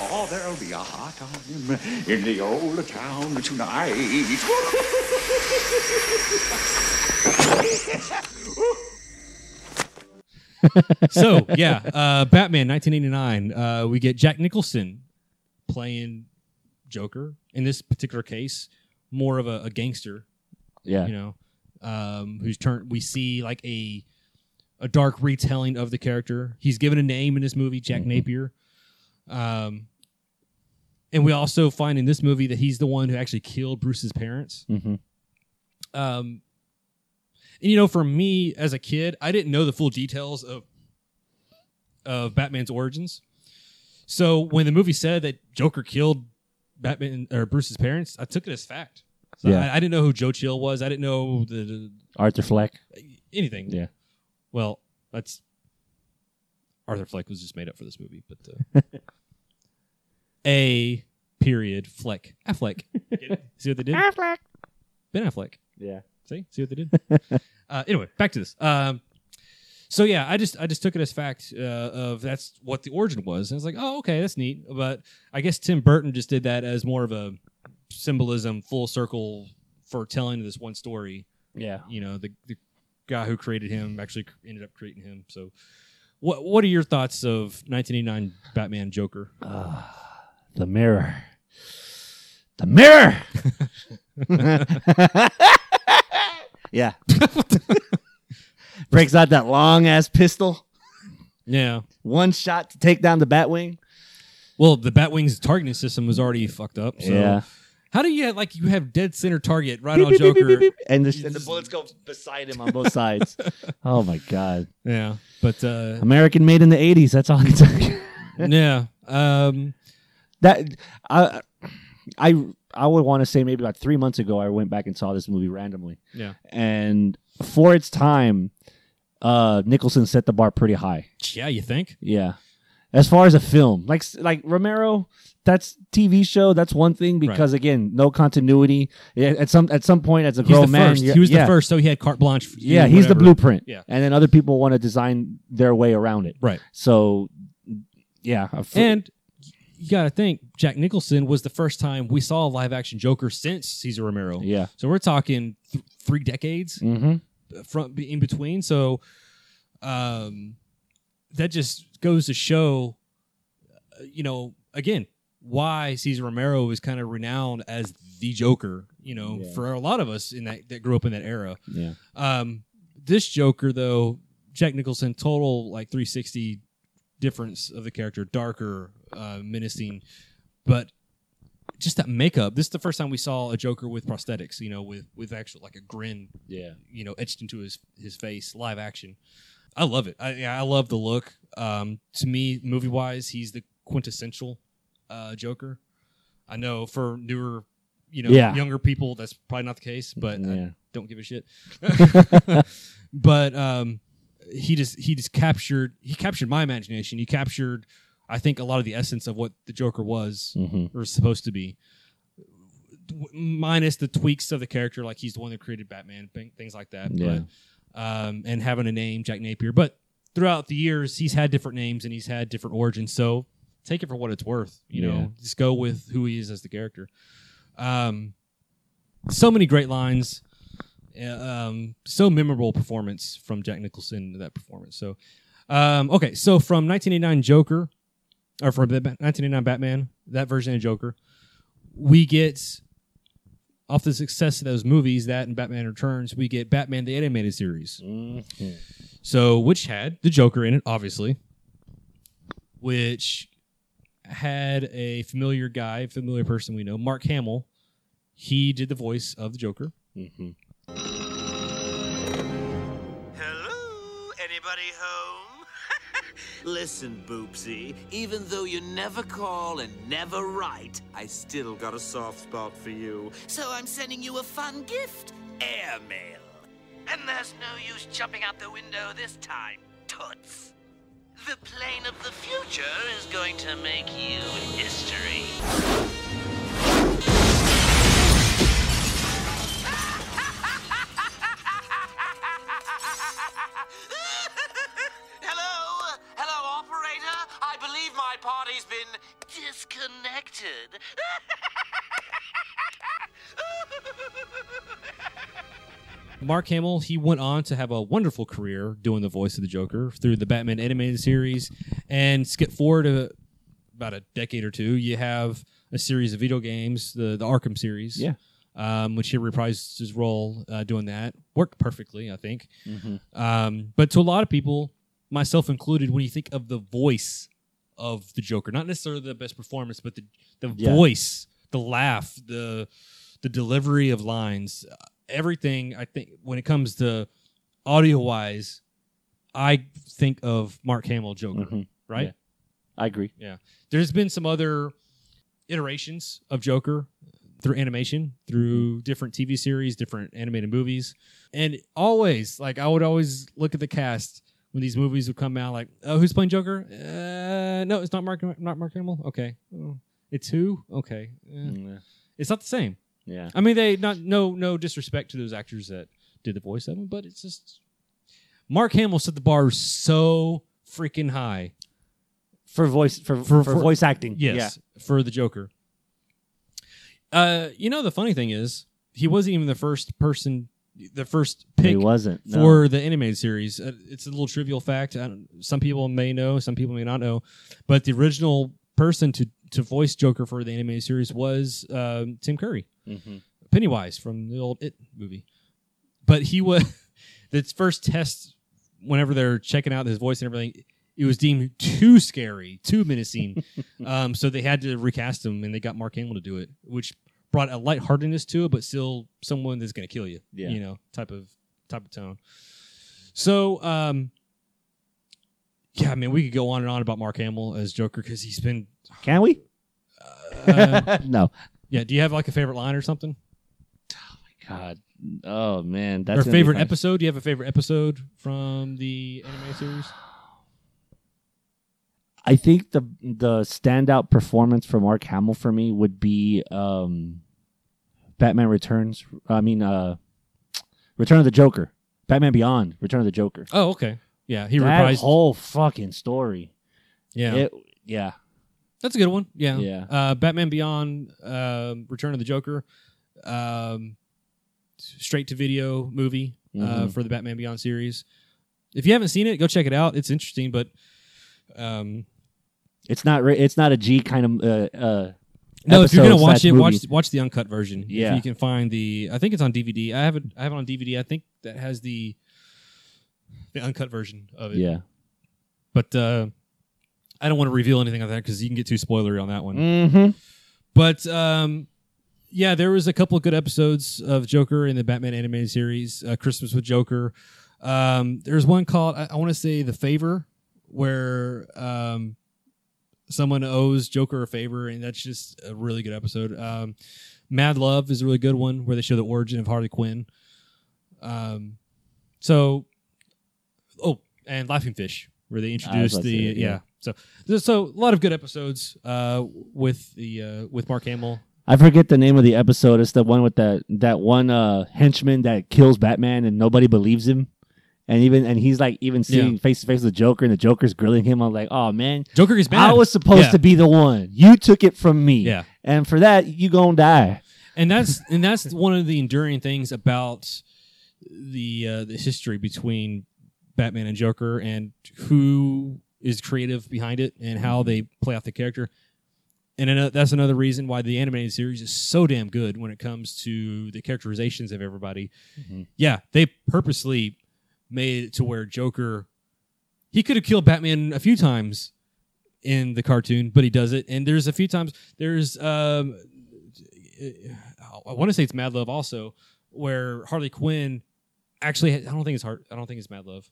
oh, there'll be a hot time in the old town tonight. so yeah, uh, Batman, 1989. Uh, we get Jack Nicholson playing Joker. In this particular case, more of a, a gangster. Yeah. You know, um, who's turned. We see like a a dark retelling of the character. He's given a name in this movie, Jack Napier. Um, and we also find in this movie that he's the one who actually killed Bruce's parents. Mhm. Um, and you know, for me as a kid, I didn't know the full details of of Batman's origins. So when the movie said that Joker killed Batman or Bruce's parents, I took it as fact. So Yeah. I, I didn't know who Joe Chill was. I didn't know the, the Arthur Fleck. anything. Yeah. Well, that's Arthur Fleck was just made up for this movie, but uh, a period Fleck Affleck. Get? See what they did? Affleck. Ben Affleck. Yeah. See, see what they did. uh, anyway, back to this. Um, so yeah, I just I just took it as fact uh, of that's what the origin was, and I was like, oh, okay, that's neat. But I guess Tim Burton just did that as more of a symbolism, full circle for telling this one story Yeah. you know the, the guy who created him actually ended up creating him so what what are your thoughts of 1989 batman joker The mirror. The mirror. yeah. Breaks out that long ass pistol. yeah One shot to take down the Batwing. well the batwing's targeting system was already fucked up so Yeah. how do you have, like you have dead center target right Beep, on beep, beep, joker beep, beep, beep. And, the, and the bullets go beside him on both sides. oh my god. yeah but uh American made in the 80s. That's all I can tell you. yeah um that I I I would want to say maybe about three months ago I went back and saw this movie randomly, yeah and for its time, uh, Nicholson set the bar pretty high. yeah you think Yeah, as far as a film, like like Romero, that's TV show. That's one thing because again, no continuity. Yeah, At some at some point, as a he's grown man, first he was yeah, the first so he had carte blanche Yeah, he's the blueprint. Yeah. and then other people want to design their way around it. right So, yeah, And you got to think Jack Nicholson was the first time we saw a live action Joker since Cesar Romero. yeah, So we're talking th- three decades hmm from in between. So um, that just goes to show, uh, you know, again, why Cesar Romero is kind of renowned as the Joker. You know, Yeah. for a lot of us in that that grew up in that era. yeah, Um, this Joker though, Jack Nicholson, total like 360 difference of the character, darker, uh, menacing, but just that makeup. This is the first time we saw a Joker with prosthetics. You know, with with actual like a grin. Yeah. You know, etched into his his face, live action. I love it. I I love the look. Um, to me, movie wise, he's the quintessential uh, Joker. I know for newer, you know, Yeah. younger people, that's probably not the case, but Yeah. Don't give a shit. but um, he just he just captured he captured my imagination. He captured, I think, a lot of the essence of what the Joker was Mhm. or supposed to be, minus the tweaks of the character, like he's the one that created Batman, thing- things like that. Yeah. But, um, and having a name, Jack Napier. But throughout the years, he's had different names and he's had different origins. So take it for what it's worth. You Yeah. know, just go with who he is as the character. Um, so many great lines. uh, Um, so memorable performance from Jack Nicholson that performance. So, um, okay, so from 1989 Joker, or from the 1989 Batman, that version of Joker, we get off the success of those movies, that and Batman Returns, we get Batman the animated series. Mhm. So, which had the Joker in it, obviously, which had a familiar guy, familiar person we know, Mark Hamill. He did the voice of the Joker. Mhm. Hello? Anybody home? Listen, Boopsy, even though you never call and never write, I still got a soft spot for you. So I'm sending you a fun gift airmail. And there's no use jumping out the window this time, Toots. The plane of the future is going to make you history. Party's been disconnected. Mark Hamill, he went on to have a wonderful career doing the voice of the Joker through the Batman animated series. And skip forward to about a decade or two, you have a series of video games, the, the Arkham series. Yeah. Um, which he reprised his role uh, doing that. Worked perfectly, I think. Mhm. Um, but to a lot of people, myself included, when you think of the voice of the Joker, not necessarily the best performance, but the the Yeah. voice, the laugh, the the delivery of lines, uh, everything. I think when it comes to audio wise, I think of Mark Hamill Joker, Mhm. right? Yeah. I agree. Yeah. There's been some other iterations of Joker through animation, through different TV series, different animated movies. And always, like, I would always look at the cast when these movies would come out, like, oh, who's playing Joker? Uh, no, it's not Mark, not Mark Hamill. Okay. Oh, it's who? Okay. Eh. Yeah. It's not the same. Yeah. I mean, they not no no disrespect to those actors that did the voice of him, but it's just Mark Hamill set the bar so freaking high. For voice for for, For- for- voice acting. Yes, for the Joker. Uh, you know the funny thing is, he wasn't even the first person, the first pick He wasn't. no. for the animated series. Uh, it's a little trivial fact. I don't, some people may know, some people may not know, but the original person to to voice Joker for the animated series was um, Tim Curry, Mhm. Pennywise from the old It movie. But he was its first test. Whenever they're checking out his voice and everything, it was deemed too scary, too menacing. um, so they had to recast him, and they got Mark Hamill to do it, which brought a lightheartedness to it, but still someone that's going to kill you. Yeah. you know, type of type of tone. So, um, yeah, I mean, we could go on and on about Mark Hamill as Joker because he's been. Can we? Uh, no. yeah, do you have like a favorite line or something? Oh my god. Oh man, that's or favorite episode? Do you have a favorite episode from the anime series? I think the the standout performance for Mark Hamill for me would be um, Batman Returns. I mean, uh, Return of the Joker. Batman Beyond. Return of the Joker. Oh, okay. Yeah, he that reprised. whole fucking story. yeah, It, yeah. that's a good one. Yeah, Yeah. Uh, Batman Beyond, um, Return of the Joker, um, straight to video movie uh, Mhm. for the Batman Beyond series. If you haven't seen it, go check it out. It's interesting, but um, It's not. Re- it's not a G kind of. Uh, uh, no, if you're gonna watch it, movie. watch watch the uncut version. Yeah. if you can find the. I think it's on DVD. I have it. I have it on DVD. I think that has the the uncut version of it. Yeah. But uh, I don't want to reveal anything on that because you can get too spoilery on that one. Mm-hmm. But um, yeah, there was a couple of good episodes of Joker in the Batman animated series, uh, Christmas with Joker. Um, there's one called I, I want to say The Favor, where um, someone owes Joker a favor, and that's just a really good episode. Um, Mad Love is a really good one where they show the origin of Harley Quinn. Um, so, oh, and Laughing Fish, where they to the that, yeah. yeah. So, so a lot of good episodes uh, with the uh, with Mark Hamill. I forget the name of the episode. It's the one with that that one uh, henchman that kills Batman and nobody believes him. And even and he's like even seeing face to face with the Joker and the Joker's grilling him. I'm like, oh man, Joker is bad. I was supposed Yeah. to be the one. You took it from me. Yeah. And for that, you gonna die. and that's and that's one of the enduring things about the uh, the history between Batman and Joker and who is creative behind it and how they play out the character. And that's another reason why the animated series is so damn good when it comes to the characterizations of everybody. Yeah, they purposely made it to where Joker he could have killed Batman a few times in the cartoon, but he does it. And there's a few times there's um I want to say it's Mad Love also, where Harley Quinn actually I don't think it's hard I don't think it's Mad Love.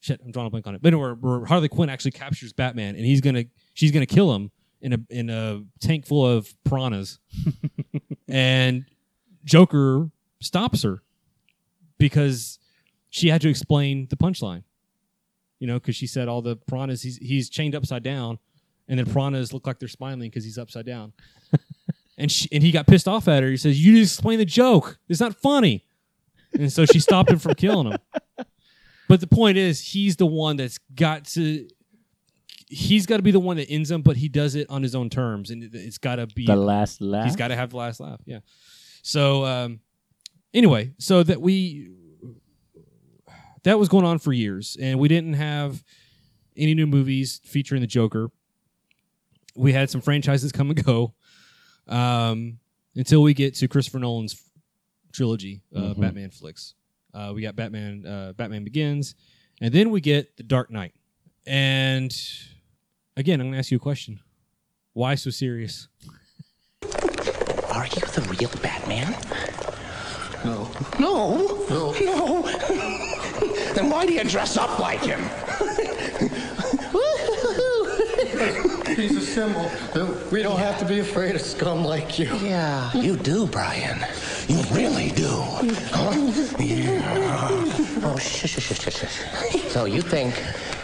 Shit, I'm drawing a blank on it. But anyway, where, where Harley Quinn actually captures Batman and he's gonna she's gonna kill him in a in a tank full of piranhas, and Joker stops her because she had to explain the punchline. You know, because she said all the piranhas he's he's chained upside down, and the piranhas look like they're smiling because he's upside down. and she and he got pissed off at her. He says, "You just explain the joke. It's not funny." And so she stopped him from killing him. But the point is, he's the one that's got to. He's got to be the one that ends him, but he does it on his own terms, and it- it's got to be The last laugh. He's got to have the last laugh. Yeah. So um, anyway, so that we that was going on for years, and we didn't have any new movies featuring the Joker. We had some franchises come and go um, until we get to Christopher Nolan's trilogy, uh, Mhm. Batman flicks. Uh, we got Batman, uh, Batman Begins, and then we get The Dark Knight. And again, I'm going to ask you a question: Why so serious? Are you the real Batman? No. No. No. No. then why do you dress up like him? He's a symbol. We don't have to be afraid of scum like you. Yeah, you do, Brian. You really do. Huh? Yeah. Oh, shush, shush, shush, shush, shush. So you think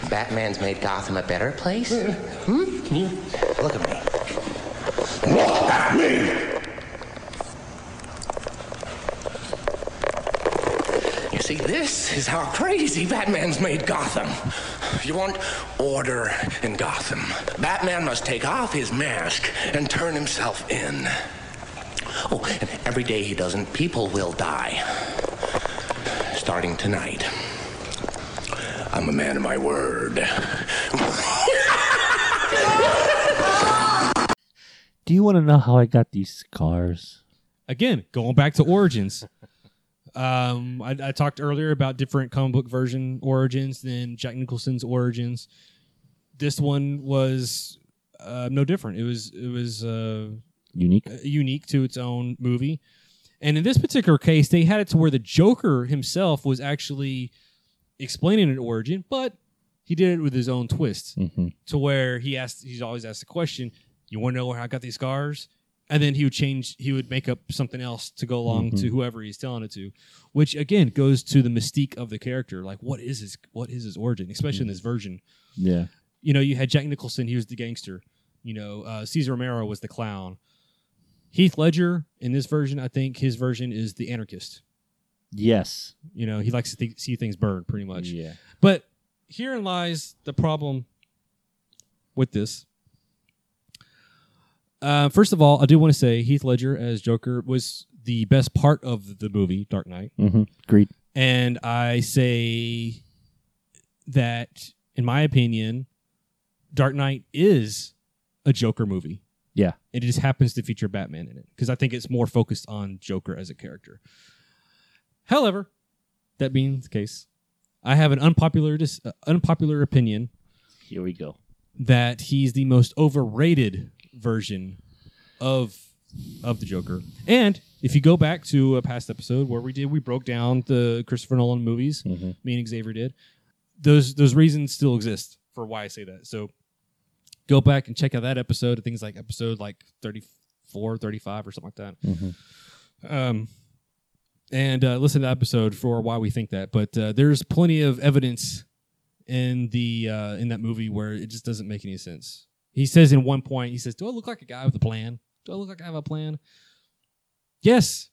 Batman's made Gotham a better place? Hmm? Look at me. Look at me! See, this is how crazy Batman's made Gotham. You want order in Gotham. Batman must take off his mask and turn himself in. Oh, and every day he doesn't, people will die. Starting tonight. I'm a man of my word. Do you want to know how I got these scars? again going back to origins um I, I talked earlier about different comic book version origins than jack nicholson's origins this one was uh, no different it was it was uh, Unique. unique to its own movie and in this particular case they had it to where the joker himself was actually explaining an origin but he did it with his own twist Mm-hmm. to where he asked he's always asked the question you want to know where i got these scars and then he would change he would make up something else to go along to whoever he's telling it to which again goes to the mystique of the character like what is his what is his origin especially in this version Yeah. you know you had jack nicholson he was the gangster you know uh, cesar romero was the clown heath ledger in this version i think his version is the anarchist Yes. you know he likes to th- see things burn pretty much Yeah. but herein lies the problem with this. Uh, first of all, I do want to say Heath Ledger as Joker was the best part of the movie Dark Knight, Mm-hmm. Agreed. and I say that, in my opinion, Dark Knight is a Joker movie. Yeah. It just happens to feature Batman in it because I think it's more focused on Joker as a character. However, that being the case, I have an unpopular dis- uh, unpopular opinion. Here we go. that he's the most overrated version of of the Joker. And if you go back to a past episode where we did, we broke down the Christopher Nolan movies. Me and Xavier did. Those those reasons still exist for why I say that. So go back and check out that episode. Of things like episode like 34, 35 or something like that. Um, and uh, listen to that episode for why we think that. But uh, there's plenty of evidence in the uh, in that movie where it just doesn't make any sense. He says in one point, he says, "Do I look like a guy with a plan? Do I look like I have a plan?" Yes,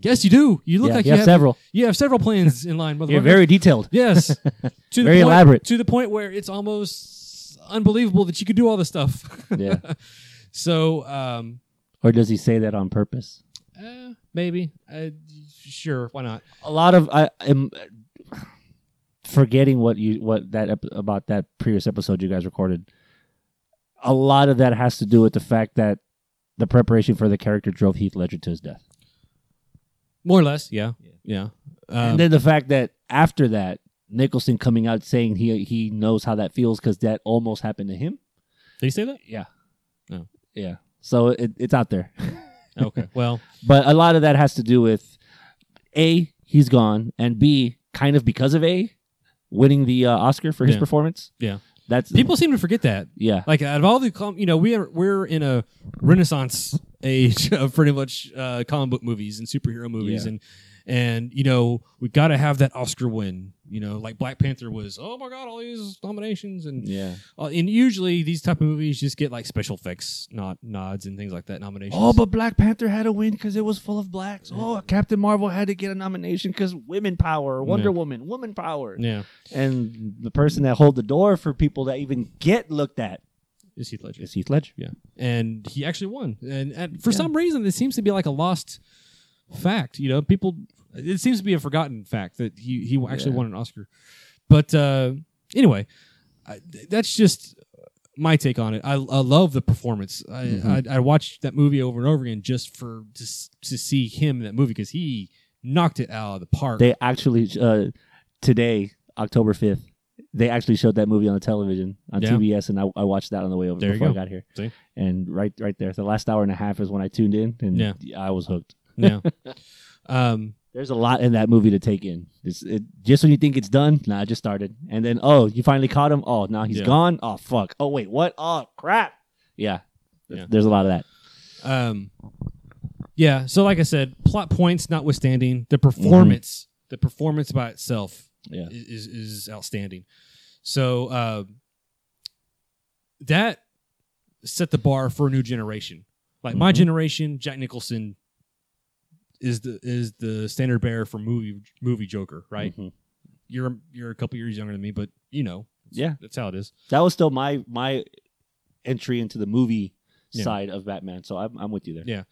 yes, you do. You look Yeah, like you you have several. You have several plans in line. You're motherfucker. very detailed. Yes, to the Very point, elaborate. to the point where it's almost unbelievable that you could do all this stuff. Yeah. so, um, Or does he say that on purpose? eh, maybe, uh, sure, why not? A lot of I am forgetting what you what that ep- about that previous episode you guys recorded. A lot of that has to do with the fact that the preparation for the character drove Heath Ledger to his death, More or less, yeah, yeah. Um, and then the fact that after that Nicholson coming out saying he he knows how that feels because that almost happened to him. did he say that? Yeah, No. yeah. So it, it's out there. Okay, well, But a lot of that has to do with A, he's gone, and B, kind of because of A, winning the uh, Oscar for his Yeah. performance. yeah. That's People seem to forget that. yeah. Like out of all the, com- you know, we are we're in a renaissance age of pretty much uh, comic book movies and superhero movies, Yeah. and and you know we got to have that Oscar win. You know, like Black Panther was, oh my god, all these nominations, and Yeah. uh, and usually these type of movies just get like special effects, not nods and things like that, nominations. Oh, but Black Panther had to win because it was full of blacks. Oh, Captain Marvel had to get a nomination because women power, Wonder Yeah. Woman, woman power. yeah, And the person that hold the door for people that even get looked at is Heath Ledger. is Heath Ledger. Yeah, and he actually won, and, and for some reason, this seems to be like a lost fact. You know, people. It seems to be a forgotten fact that he he actually Yeah. won an Oscar. But uh, anyway, I, that's just my take on it. I, I love the performance. I, Mm-hmm. I I watched that movie over and over again just for to to see him in that movie because he knocked it out of the park. They actually uh, today, October fifth, they actually showed that movie on the television on Yeah. TBS, and I, I watched that on the way over There before I got here. See? And right, right there, the last hour and a half is when I tuned in, and Yeah. I was hooked. yeah. um, There's a lot in that movie to take in. It's, it, just when you think it's done, nah, it just started, and then oh, you finally caught him. Oh, now he's Yeah. gone. Oh fuck. Oh wait, what? Oh crap. Yeah, Yeah. there's a lot of that. Um, yeah. So, like I said, plot points notwithstanding, the performance, the performance by itself, Yeah. is is outstanding. So uh, that set the bar for a new generation. Like my Mhm. generation, Jack Nicholson is the is the standard bearer for movie movie Joker. Right? Mhm. You're you're a couple years younger than me, but you know, Yeah. that's how it is. That was still my my entry into the movie Yeah. side of Batman. So I'm I'm with you there. Yeah,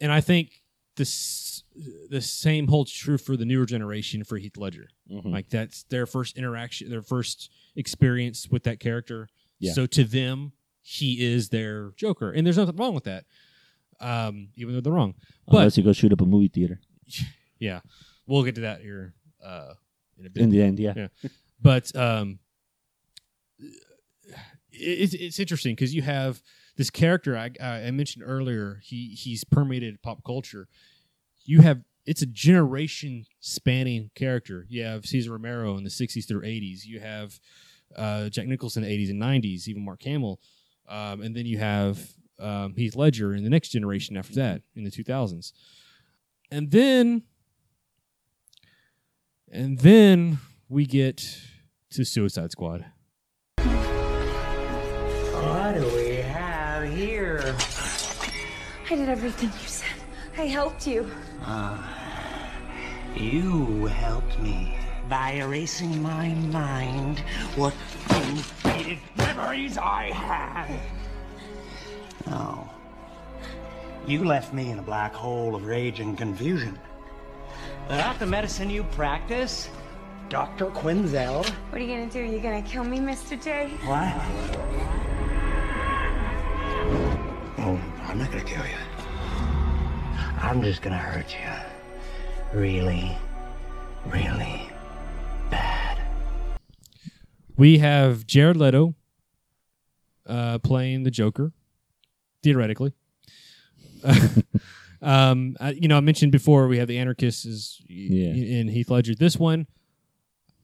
and I think this the same holds true for the newer generation for Heath Ledger. Mhm. Like that's their first interaction, their first experience with that character. Yeah. So to them, he is their Joker, and there's nothing wrong with that. Um, even though they're wrong, but Unless you go shoot up a movie theater. yeah, we'll get to that here uh, in a bit. In the end, yeah. Yeah. but um, it's it's interesting because you have this character I, I mentioned earlier. He he's permeated pop culture. You have it's a generation spanning character. You have Cesar Romero in the '60s through '80s. You have uh, Jack Nicholson in the '80s and '90s. Even Mark Hamill, um, and then you have um, Heath Ledger in the next generation after that in the 2000s, and then and then we get to Suicide Squad. What do we have here? I did everything you said. I helped you. Ah, You helped me by erasing my mind what faded memories I had. Oh. You left me in a black hole of rage and confusion. Without the medicine you practice, Dr. Quinzel. What are you gonna do? Are You gonna kill me, Mr. J? What? Oh, I'm not gonna kill you. I'm just gonna hurt you. Really, really bad. We have Jared Leto uh, playing the Joker, theoretically. um, I, you know, I mentioned before we have the anarchists is Yeah. in Heath Ledger. This one,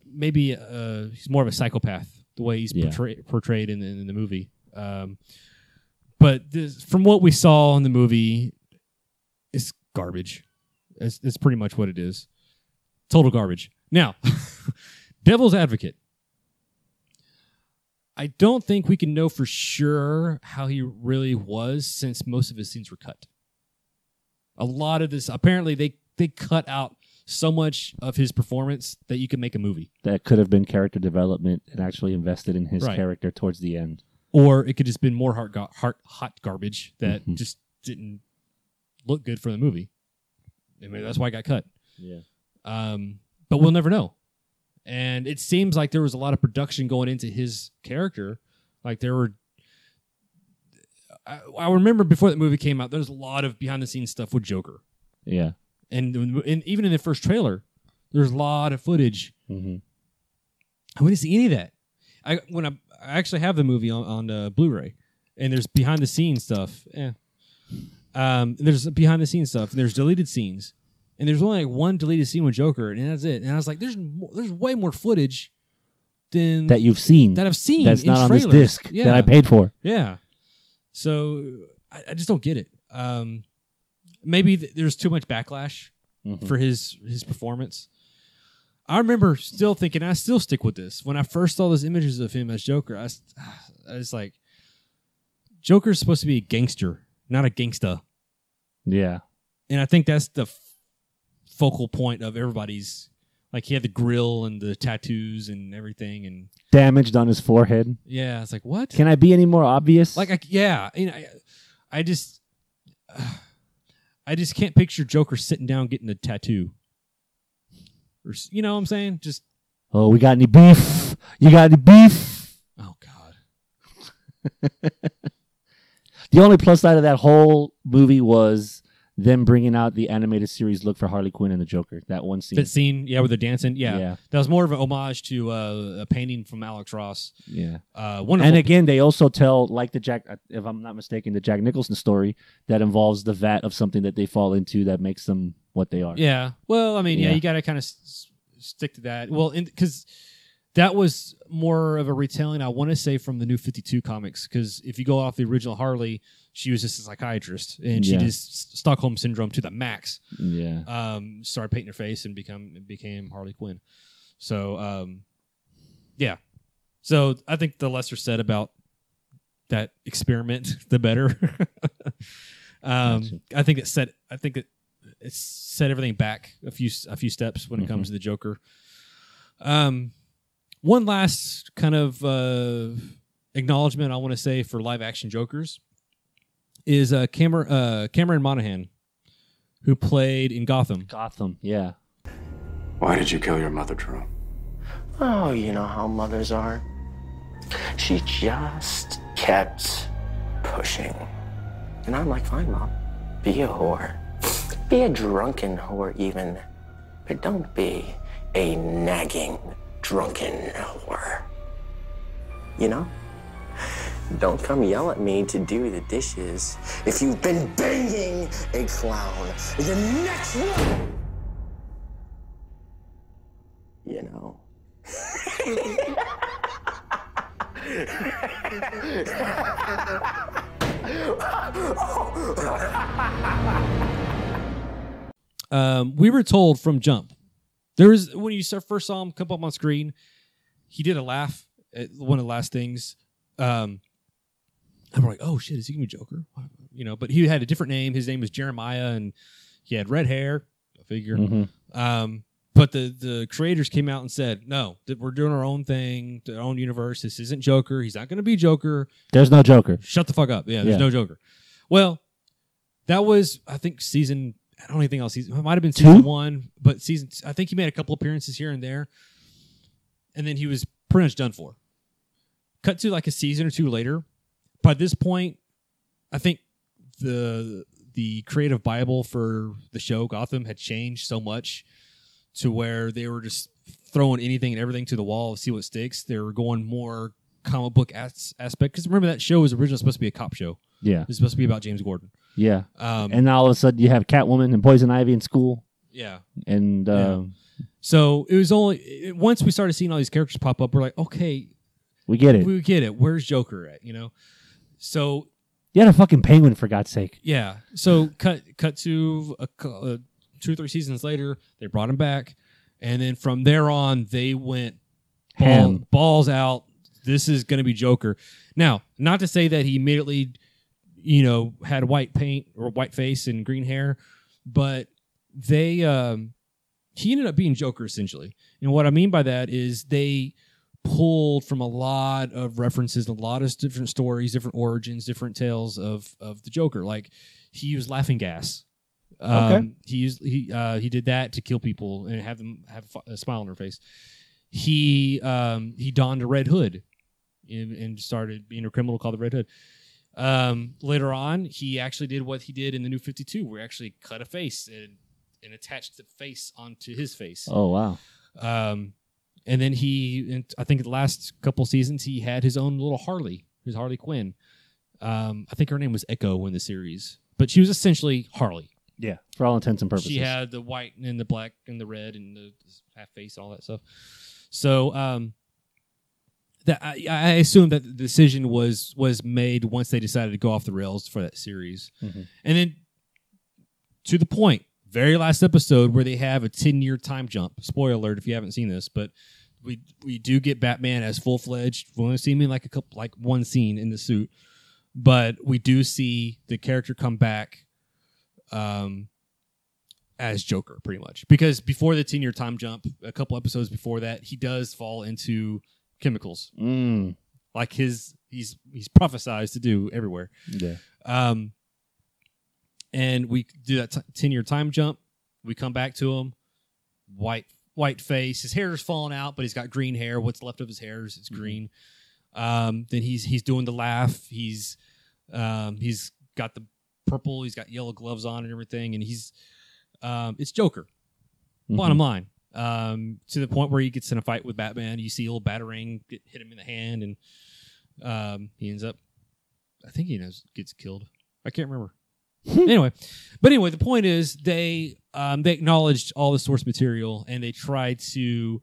maybe uh, he's more of a psychopath the way he's Yeah. portray- portrayed in, in the movie. Um, but this, from what we saw in the movie, it's garbage. It's, it's pretty much what it is. Total garbage. Now, Devil's Advocate. I don't think we can know for sure how he really was since most of his scenes were cut. A lot of this, apparently, they they cut out so much of his performance that you could make a movie, That could have been character development and actually invested in his Right. character towards the end. or it could just been more heart, go- heart hot garbage that Mhm. just didn't look good for the movie. I mean, that's why it got cut. Yeah. Um, but we'll never know. And it seems like there was a lot of production going into his character. Like there were, I, I remember before the movie came out, there was a lot of behind the scenes stuff with Joker, Yeah. and, and even in the first trailer, there's a lot of footage. hmm I wouldn't see any of that. I when I, I actually have the movie on on uh, Blu-ray, and there's behind the scenes stuff. Yeah. Um, there's behind the scenes stuff. And there's deleted scenes, and there's only like one deleted scene with Joker, and that's it. And I was like, there's more, there's way more footage than That you've seen. that I've seen. That's in not on this disc Yeah. that I paid for. Yeah. So I, I just don't get it. Um, maybe th- there's too much backlash Mhm. for his his performance. I remember still thinking, I still stick with this. When I first saw those images of him as Joker, I, I was like, Joker's supposed to be a gangster, not a gangsta. Yeah. And I think that's the focal point of everybody's. Like he had the grill and the tattoos and everything, and Damaged on his forehead. yeah, it's like what? Can I be any more obvious? Like, I, yeah, you know, I, I just, I just can't picture Joker sitting down getting a tattoo. Or s- you know what I'm saying? Just oh, we got any beef? You got any beef? oh god, The only plus side of that whole movie was them bringing out the animated series look for Harley Quinn and the Joker. That one scene. that scene, yeah, where they're dancing, yeah, Yeah. that was more of an homage to uh, a painting from Alex Ross. Yeah. Uh, wonderful. And again, they also tell, like the Jack, if I'm not mistaken, the Jack Nicholson story that involves the vat of something that they fall into that makes them what they are. Yeah. Well, I mean, yeah, Yeah. you got to kind of s- s- stick to that. Well, because that was more of a retelling, I want to say, from the new 52 comics. Because if you go off the original Harley, she was just a psychiatrist and she Yeah. just Stockholm syndrome to the max. Yeah. Um, started painting her face and become became Harley Quinn. So, um, yeah. So I think the lesser said about that experiment, the better. um, Gotcha. I think it set. I think it it's set everything back a few a few steps when it comes to the Joker. Um, one last kind of uh, acknowledgement I want to say for live action Jokers is uh, Cameron uh, Cameron Monaghan, who played in Gotham. Gotham, yeah. Why did you kill your mother, Drew? Oh, you know how mothers are. She just kept pushing. And I'm like, fine, mom. Be a whore. Be a drunken whore, even. But don't be a nagging, drunken whore. You know? Don't come yell at me to do the dishes if you've been banging a clown. The next one! You know. Um, we were told from Jump. There was when you first saw him come up on screen, he did a laugh at one of the last things. Um, we're like, oh shit, is he gonna be Joker? You know, but he had a different name. His name was Jeremiah, and he had red hair. I figure. Mhm. Um, but the the creators came out and said, no, that we're doing our own thing, our own universe. This isn't Joker. He's not gonna be Joker. There's no Joker. Shut the fuck up. Yeah, there's Yeah. no Joker. Well, that was I think season. I don't even think it might have been season Two? one, but season. I think he made a couple appearances here and there, and then he was pretty much done for. Cut to like a season or two later. By this point, I think the the creative bible for the show Gotham had changed so much to where they were just throwing anything and everything to the wall to see what sticks. They were going more comic book as- aspect. Because remember that show was originally supposed to be a cop show. Yeah. it was supposed to be about James Gordon. Yeah. Um, and all of a sudden you have Catwoman and Poison Ivy in school. Yeah. And uh, So it was only it- once we started seeing all these characters pop up, we're like, okay, we get it. we get it. Where's Joker at? You know. So You had a fucking penguin for God's sake. Yeah. So cut cut to a, uh, two or three seasons later, they brought him back, and then from there on, they went ball, balls out. This is going to be Joker. Now, not to say that he immediately, you know, had white paint or white face and green hair, but they um, he ended up being Joker essentially. And what I mean by that is they pulled from a lot of references, a lot of different stories, different origins, different tales of of the Joker. Like he used laughing gas. Um, Okay. He used he uh, he did that to kill people and have them have a smile on their face. He um, he donned a red hood and, and started being a criminal called the Red Hood. Um, later on, he actually did what he did in the New Fifty Two, where he actually cut a face and and attached the face onto his face. Oh wow. Um, and then he, I think the last couple seasons, he had his own little Harley, his Harley Quinn. Um, I think her name was Ecco in the series, but she was essentially Harley. Yeah. For all intents and purposes. She had the white and the black and the red and the half face, all that stuff. So, um, that I, I assume that the decision was was made once they decided to go off the rails for that series, Mhm. and then to the point, very last episode where they have a ten year time jump. Spoiler alert if you haven't seen this, but we we do get Batman as full fledged. We only see him in like a couple, like one scene in the suit, but we do see the character come back, um, as Joker pretty much because before the ten year time jump, a couple episodes before that, he does fall into chemicals, Mm. like his he's he's prophesized to do everywhere. Yeah. Um, and we do that ten year time jump. We come back to him, white white face. His hair is falling out, but he's got green hair. What's left of his hair is it's green. Um, then he's he's doing the laugh. He's um, he's got the purple. He's got yellow gloves on and everything, and he's um, it's Joker. Bottom line, um, to the point where he gets in a fight with Batman. You see a little batarang get, hit him in the hand, and um, he ends up. I think he knows gets killed. I can't remember. anyway, but anyway, the point is they um, they acknowledged all the source material and they tried to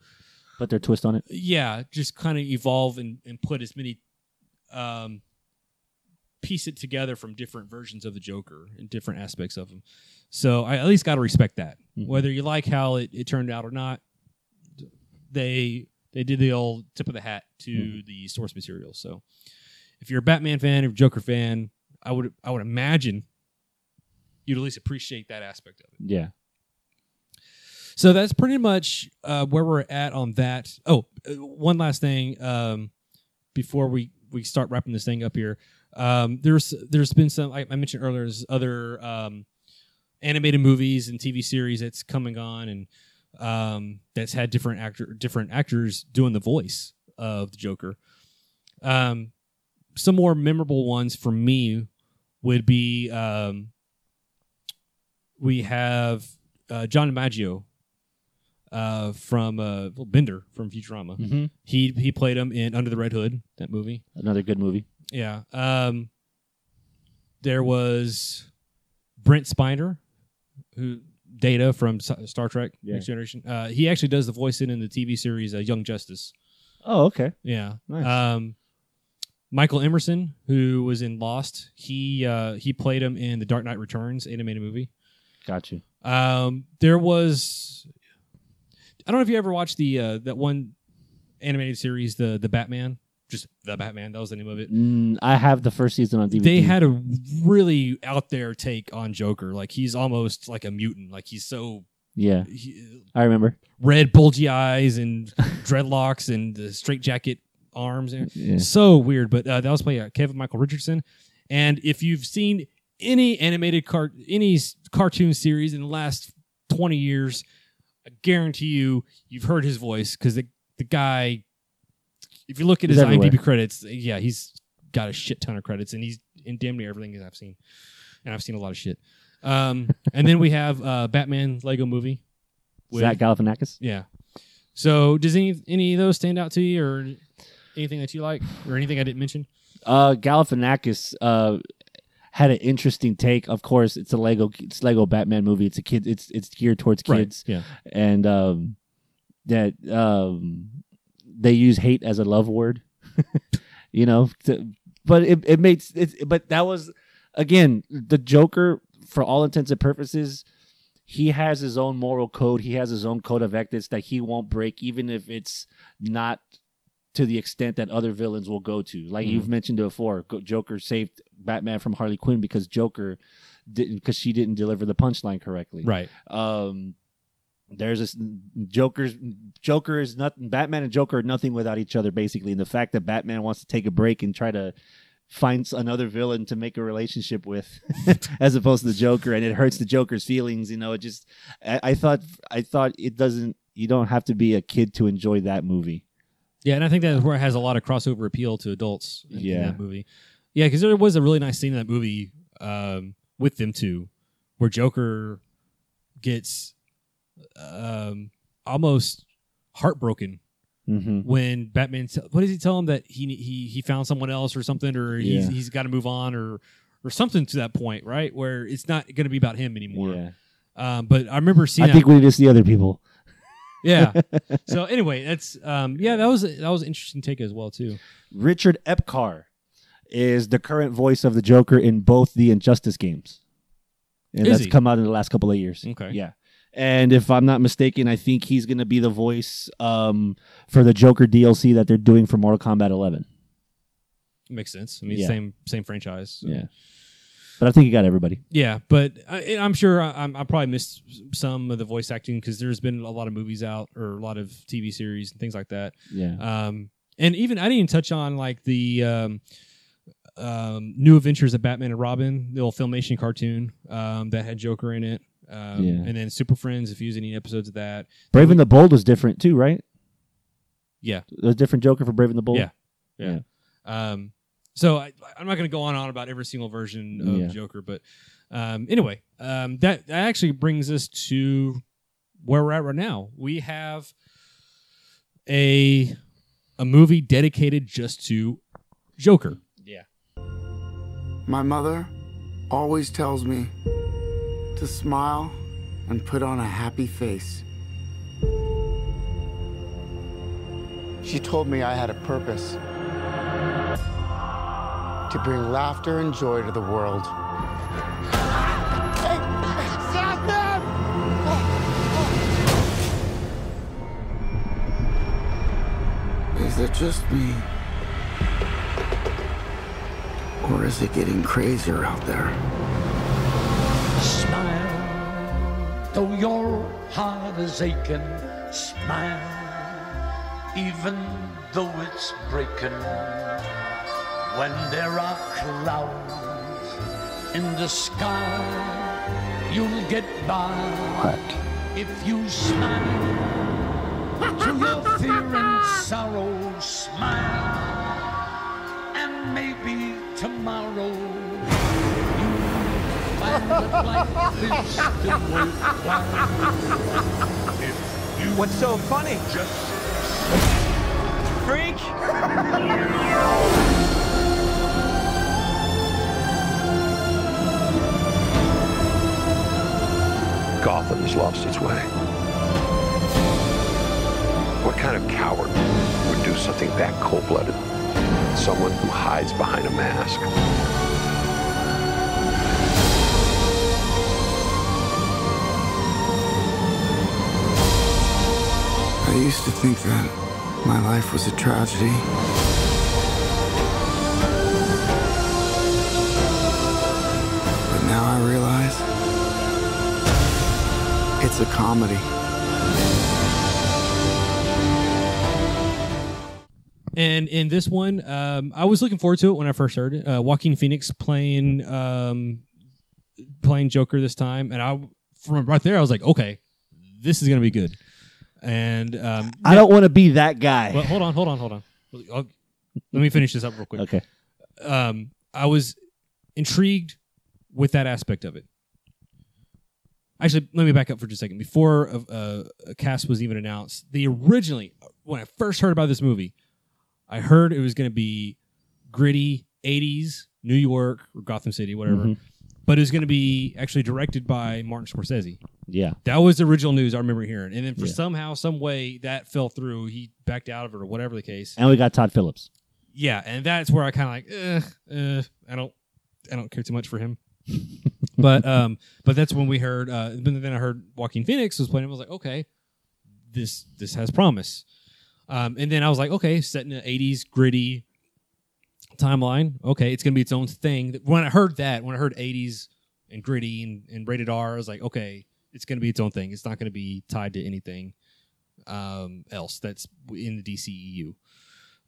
Put their twist on it. yeah, just kind of evolve and, and put as many um piece it together from different versions of the Joker and different aspects of him. So I at least got to respect that. Whether you like how it, it turned out or not, they they did the old tip of the hat to the source material. So if you're a Batman fan or Joker fan, I would I would imagine you'd at least appreciate that aspect of it. Yeah. So that's pretty much uh, where we're at on that. Oh, uh, one last thing um, before we, we start wrapping this thing up here. Um, there's there's been some I, I mentioned earlier. There's other um, animated movies and TV series that's coming on and um, that's had different actor different actors doing the voice of the Joker. Um, some more memorable ones for me would be um, we have uh, John DiMaggio uh, from uh, well, Bender from Futurama. Mhm. He he played him in Under the Red Hood, that movie. Another good movie. Yeah. Um, there was Brent Spiner, who Data from Star Trek Yeah. Next Generation. Uh, he actually does the voice in in the TV series uh, Young Justice. Oh, okay. Yeah. Nice. Um, Michael Emerson, who was in Lost, he uh, he played him in the Dark Knight Returns animated movie. Got you. Um, there was, I don't know if you ever watched the uh, that one animated series, the the Batman, just the Batman. That was the name of it. Mm, I have the first season on DVD. They had a really out there take on Joker. Like he's almost like a mutant. Like he's so Yeah. he- I remember. red bulgy eyes and dreadlocks and the straight jacket arms. Yeah. So weird. But uh, that was played by Kevin Michael Richardson. And if you've seen any animated cart, any cartoon series in the last twenty years, I guarantee you you've heard his voice because the the guy. If you look at He's his everywhere. IMDb credits, yeah, he's got a shit ton of credits, and he's in damn near everything I've seen, and I've seen a lot of shit. Um, and then we have uh, Batman Lego Movie. with- Zach Galifianakis. yeah. So does any any of those stand out to you, or Anything that you like, or anything I didn't mention? Uh, Galifianakis uh, had an interesting take. Of course, it's a Lego it's Lego Batman movie. It's a kid. It's it's geared towards Right, kids. yeah. and um, that um, they use hate as a love word. you know, to, but it it makes it. But that was again the Joker for all intents and purposes. He has his own moral code. He has his own code of ethics that he won't break, even if it's not to the extent that other villains will go to. Like Mhm. you've mentioned before, Joker saved Batman from Harley Quinn because Joker didn't because she didn't deliver the punchline correctly. Right. Um, there's this Joker's Joker is nothing. Batman and Joker are nothing without each other, basically. And the fact that Batman wants to take a break and try to find another villain to make a relationship with, as opposed to the Joker, and it hurts the Joker's feelings. You know, it just. I, I thought. I thought it doesn't. You don't have to be a kid to enjoy that movie. Yeah, and I think that's where it has a lot of crossover appeal to adults in, in Yeah. that movie. Yeah, because there was a really nice scene in that movie um, with them two, where Joker gets um, almost heartbroken Mhm. when Batman. T- what does he tell him that he he he found someone else or something, or he's Yeah. he's got to move on, or or something to that point, right? Where it's not going to be about him anymore. Yeah. Um, but I remember seeing. I that- think we need to see other people. yeah. so anyway, that's um, yeah, that was that was an interesting take as well too. Richard Epcar is the current voice of the Joker in both the Injustice games. And Is that's he? come out in the last couple of years. Okay. Yeah. And if I'm not mistaken, I think he's going to be the voice um, for the Joker DLC that they're doing for Mortal Kombat 11. Makes sense. I mean, Yeah. same same franchise. so. Yeah. But I think he got everybody. Yeah, but I, I'm sure I, I'm- I probably missed some of the voice acting because there's been a lot of movies out or a lot of TV series and things like that. Yeah. Um, and even I didn't even touch on like the um, um, New Adventures of Batman and Robin, the old Filmation cartoon um, that had Joker in it. Um, Yeah. And then Super Friends, if you use any episodes of that. Brave and the Bold was different too, right? Yeah. A different Joker for Brave and the Bold? Yeah. Yeah. Um, so I, I'm not going to go on and on about every single version of Yeah. Joker, but um, anyway, um, that, that actually brings us to where we're at right now. We have a a movie dedicated just to Joker. Yeah. My mother always tells me to smile and put on a happy face. She told me I had a purpose to bring laughter and joy to the world. Is it just me? Or is it getting crazier out there? Though your heart is aching. Smile, even though it's breaking. When there are clouds in the sky, you'll get by. What? If you smile through your fear and sorrow, smile, What's so funny? Just Freak! Gotham's lost its way. What kind of coward would do something that cold-blooded? Someone who hides behind a mask. I used to think that my life was a tragedy. But now I realize it's a comedy. And in this one, um, I was looking forward to it when I first heard it. Uh, Joaquin Phoenix playing um, playing Joker this time, and I from right there I was like, okay, this is gonna be good. And um, I don't want to be that guy. Well, hold on, hold on, hold on. I'll- let me finish this up real quick. Okay. Um, I was intrigued with that aspect of it. Actually, let me back up for just a second. Before a, a, a cast was even announced, the originally when I first heard about this movie, I heard it was going to be gritty '80s New York or Gotham City, whatever. Mhm. But it was going to be actually directed by Martin Scorsese. Yeah. That was the original news I remember hearing, and then for Yeah. somehow, some way, that fell through. He backed out of it, or whatever the case. And we got Todd Phillips. Yeah, and that's where I kind of like, eh, eh, I don't, I don't care too much for him. but um, but that's when we heard. Uh, but then I heard Joaquin Phoenix was playing. I was like, okay, this this has promise. Um, and then I was like, okay, set in the '80s gritty timeline. Okay, it's gonna be its own thing. When I heard that, when I heard '80s and gritty and, and rated R, I was like, okay, it's gonna be its own thing. It's not gonna be tied to anything um, else that's in the DCEU.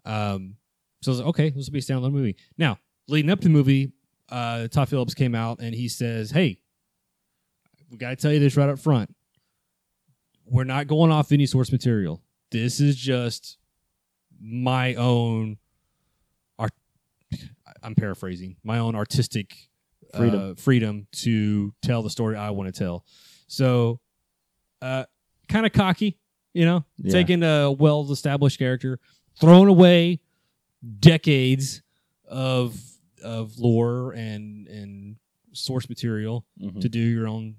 Um, so I was like, okay, this will be a standalone movie. Now, leading up to the movie, uh, Todd Phillips came out and he says, "Hey, we got to tell you this right up front. We're not going off any source material. This is just my own. I'm paraphrasing my own artistic Freedom. uh, freedom to tell the story I want to tell. So, uh, kind of cocky, you know, Yeah. taking a well-established character, throwing away decades of of lore and and source material Mhm. to do your own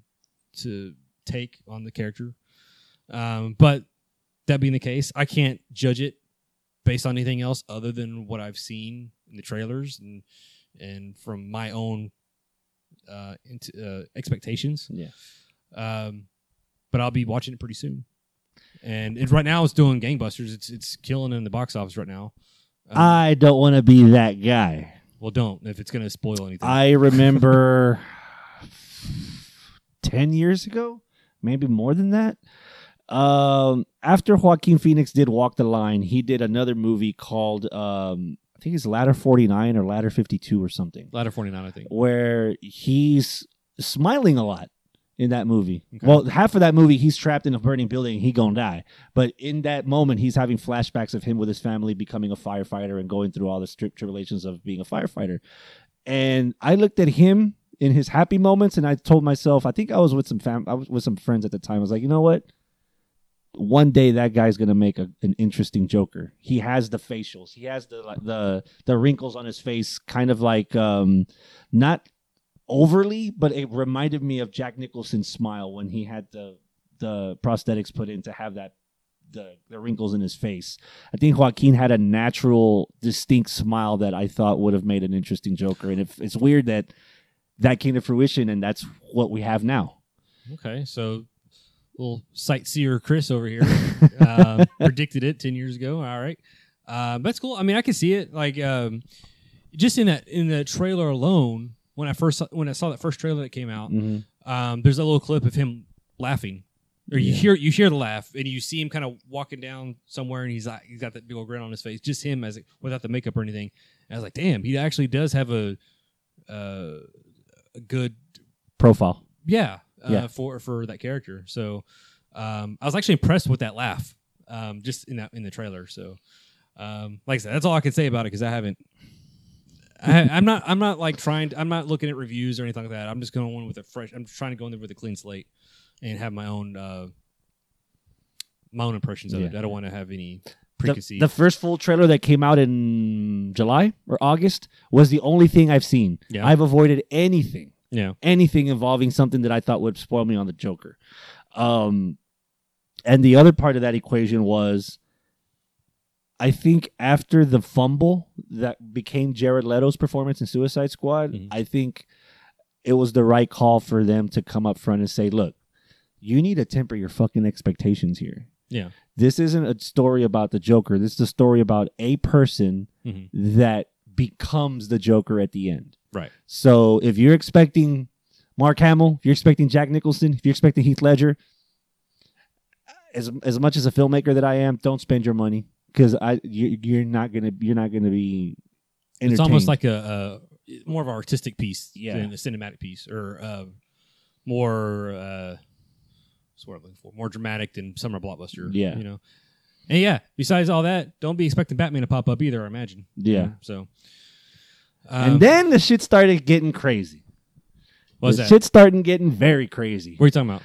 to take on the character. Um, but that being the case, I can't judge it based on anything else other than what I've seen in the trailers and and from my own uh, into, uh, expectations. Yeah. Um, but I'll be watching it pretty soon. And it, right now, it's doing gangbusters. It's it's killing in the box office right now. Um, I don't want to be that guy. well, don't if it's going to spoil anything. I remember 10 years ago, maybe more than that. Um, after Joaquin Phoenix did Walk the Line, he did another movie called, um, think it's Ladder 49 or Ladder 52 or something, Ladder forty nine, I think. where he's smiling a lot in that movie. Well, half of that movie, he's trapped in a burning building and he gonna die. But in that moment, he's having flashbacks of him with his family becoming a firefighter and going through all the strict tribulations of being a firefighter. And I looked at him in his happy moments, and I told myself, I think I was with some fam, I was with some friends at the time. I was like, you know what? One day that guy's gonna make a, an interesting Joker. He has the facials. He has the the the wrinkles on his face, kind of like um, not overly, but it reminded me of Jack Nicholson's smile when he had the the prosthetics put in to have that the the wrinkles in his face. I think Joaquin had a natural, distinct smile that I thought would have made an interesting Joker, and if it's weird that that came to fruition, and that's what we have now. Okay, so little sightseer Chris over here um, predicted it ten years ago. All right, um, that's cool. I mean, I can see it. Like um, just in that in the trailer alone, when I first saw, when I saw that first trailer that came out, Mhm. um, there's a little clip of him laughing, or you Yeah. hear you hear the laugh, and you see him kind of walking down somewhere, and he's like he's got that big old grin on his face, just him as without the makeup or anything. And I was like, damn, he actually does have a uh, a good Profile. yeah, uh, Yeah. for for that character. So um, I was actually impressed with that laugh, um, just in that in the trailer. So um, like I said, that's all I can say about it because I haven't. I, I'm not. I'm not like trying. To, I'm not looking at reviews or anything like that. I'm just going in with a fresh. I'm trying to go in there with a clean slate and have my own uh, my own impressions of it. I don't want to have any The, preconceived. the first full trailer that came out in July or August was the only thing I've seen. Yeah. I've avoided anything. Yeah. Anything involving something that I thought would spoil me on the Joker. Um and the other part of that equation was I think after the fumble that became Jared Leto's performance in Suicide Squad, Mm-hmm. I think it was the right call for them to come up front and say, "Look, you need to temper your fucking expectations here." Yeah. This isn't a story about the Joker. This is a story about a person Mhm. that becomes the Joker at the end. Right. So if you're expecting Mark Hamill, if you're expecting Jack Nicholson, if you're expecting Heath Ledger, as as much as a filmmaker that I am, don't spend your money because I you, you're not gonna you're not gonna be. it's almost like a, a more of an artistic piece Yeah. than a cinematic piece, or uh, more uh, what's the I'm looking for? More dramatic than summer blockbuster. Yeah. you know. And yeah, besides all that, don't be expecting Batman to pop up either. I imagine. Yeah. So. Um, and then the shit started getting crazy. What's the that? shit starting getting very crazy. What are you talking about?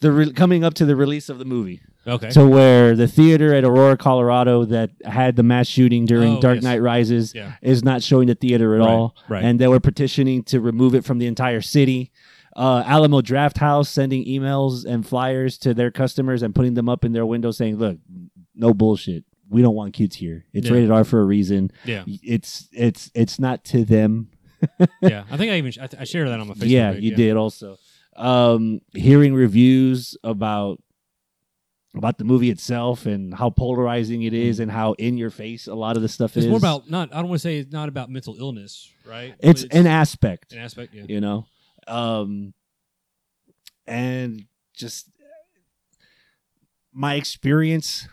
The re- coming up to the release of the movie. Okay. To where the theater at Aurora, Colorado, that had the mass shooting during Oh, Dark yes. Knight Rises, Yeah. is not showing the theater at Right, all. right. And they were petitioning to remove it from the entire city. Uh, Alamo Drafthouse sending emails and flyers to their customers and putting them up in their window saying, "Look, no bullshit. We don't want kids here. It's Yeah. rated R for a reason. Yeah. It's it's it's not to them." yeah, I think I even I, I shared that on my Facebook. yeah, page, you did also. Um, hearing reviews about about the movie itself and how polarizing it is and how in your face a lot of the stuff. It's is. more about not. I don't want to say it's not about mental illness, right? it's, But an aspect. An aspect, yeah. You know, um, and just my experience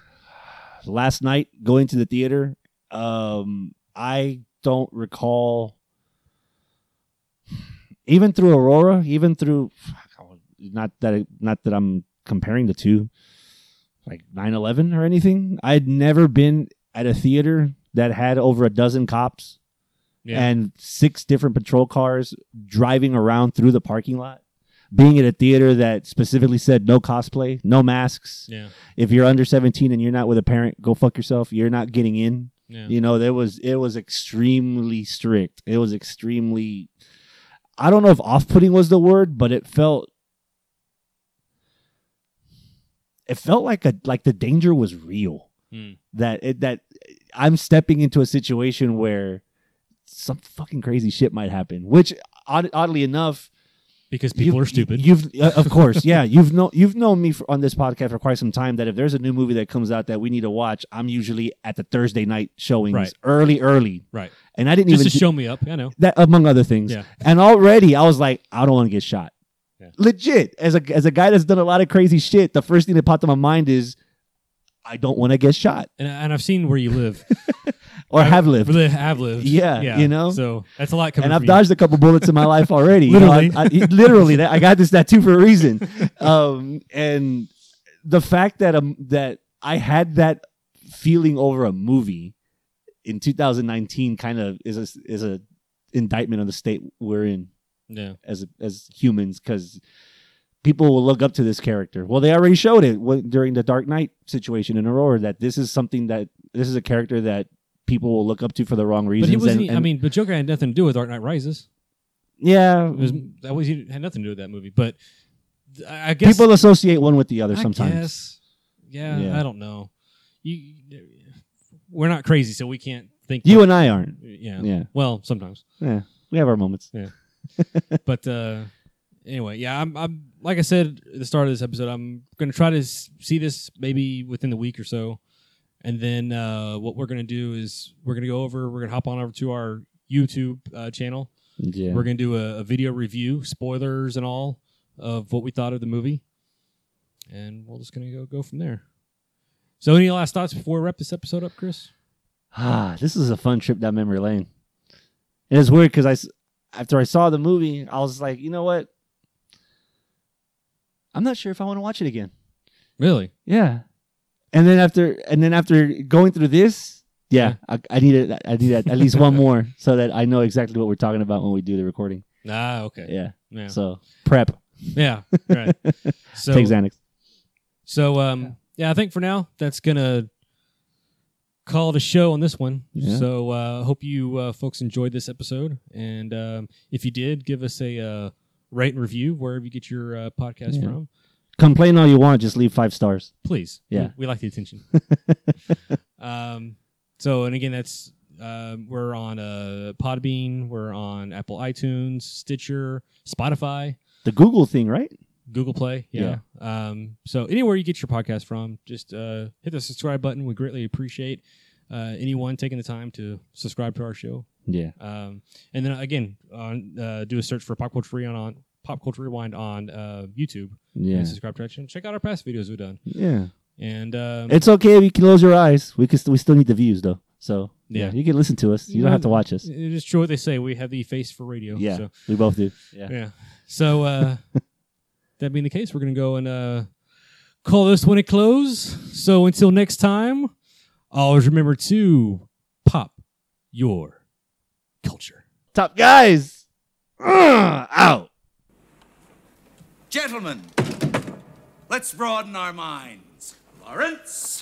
last night going to the theater. Um, I don't recall even through Aurora, even through not that not that I'm comparing the two, like 9/11 or anything. I'd never been at a theater that had over a dozen cops Yeah. and six different patrol cars driving around through the parking lot. Being at a theater that specifically said no cosplay, no masks. Yeah. If you're under 17 and you're not with a parent, go fuck yourself. You're not getting in. Yeah. You know, there was it was extremely strict. It was extremely I don't know if off-putting was the word, but it felt it felt like a like the danger was real. Hmm. That it, that I'm stepping into a situation where some fucking crazy shit might happen. Which odd, oddly enough, because people are stupid. You've uh, of course, yeah. You've known you've known me for, on this podcast for quite some time. That if there's a new movie that comes out that we need to watch, I'm usually at the Thursday night showings, Right. early, early, Right. And I didn't Just even to show me up, I know. that among other things. Yeah. And already I was like, I don't want to get shot. Legit, as a as a guy that's done a lot of crazy shit, the first thing that popped in my mind is, I don't want to get shot and, and I've seen where you live, or have lived. Really have lived. Yeah, you know. So that's a lot coming. and I've from you. dodged a couple bullets in my life already. You know, Literally. I, I- literally, that, I got this tattoo for a reason. Um, and the fact that um that I had that feeling over a movie in 2019 kind of is a is a indictment of the state we're in. Yeah. as as humans, because people will look up to this character. Well, they already showed it during the Dark Knight situation in Aurora that this is something that this is a character that people will look up to for the wrong But reasons. he wasn't. and- I and- mean, but Joker had nothing to do with Dark Knight Rises. yeah, It was that was he had nothing to do with that movie. But I I guess people associate one with the other I sometimes. guess. Yeah, Yeah. I don't know. You, we're not crazy, so we can't think. You and I aren't. Yeah. Yeah. Well, sometimes. Yeah, we have our moments. Yeah. but uh anyway, yeah, I'm I'm like I said at the start of this episode, I'm gonna try to s- see this maybe within the week or so, and then uh what we're gonna do is we're gonna go over, we're gonna hop on over to our YouTube uh, channel. Yeah. We're gonna do a, a video review, spoilers and all of what we thought of the movie, and we're just gonna go go from there. So, any last thoughts before we wrap this episode up, Chris? Ah, this is a fun trip down memory lane. And it's weird because I, after I saw the movie, I was like, you know what? I'm not sure if I want to watch it again. Really? Yeah. And then after, and then after going through this, yeah, I, I needed, I needed at least one more so that I know exactly what we're talking about when we do the recording. Ah, okay. Yeah. Yeah. So prep. Yeah, right. So Take Xanax. So um yeah, I think for now that's gonna call it a show on this one. Yeah. So uh hope you uh, folks enjoyed this episode. And um if you did, give us a uh rate and review wherever you get your uh, podcast Yeah. from. Complain all you want, just leave five stars. Please. Yeah. We, we like the attention. um so and again that's um, we're on uh, Podbean, we're on Apple iTunes, Stitcher, Spotify. The Google thing, right? Google Play, yeah. Um, so anywhere you get your podcast from, just uh, hit the subscribe button. We greatly appreciate uh, anyone taking the time to subscribe to our show. Yeah. Um, and then again, on uh, do a search for Pop Culture Rewind on Pop Culture Rewind on uh, YouTube. Yeah. And subscribe to our channel. Check out our past videos we've done. Yeah. And um, It's okay if you close your eyes. We can st- we still need the views though. So yeah, Yeah. you can listen to us. You, don't have to watch us. It is true what they say. We have the face for radio. Yeah, So. we both do. Yeah. Yeah. So uh, that being the case, we're gonna go and uh, call this one a close. So until next time, always remember to pop your culture. Top guys. Ugh, out. Gentlemen, let's broaden our minds. Lawrence.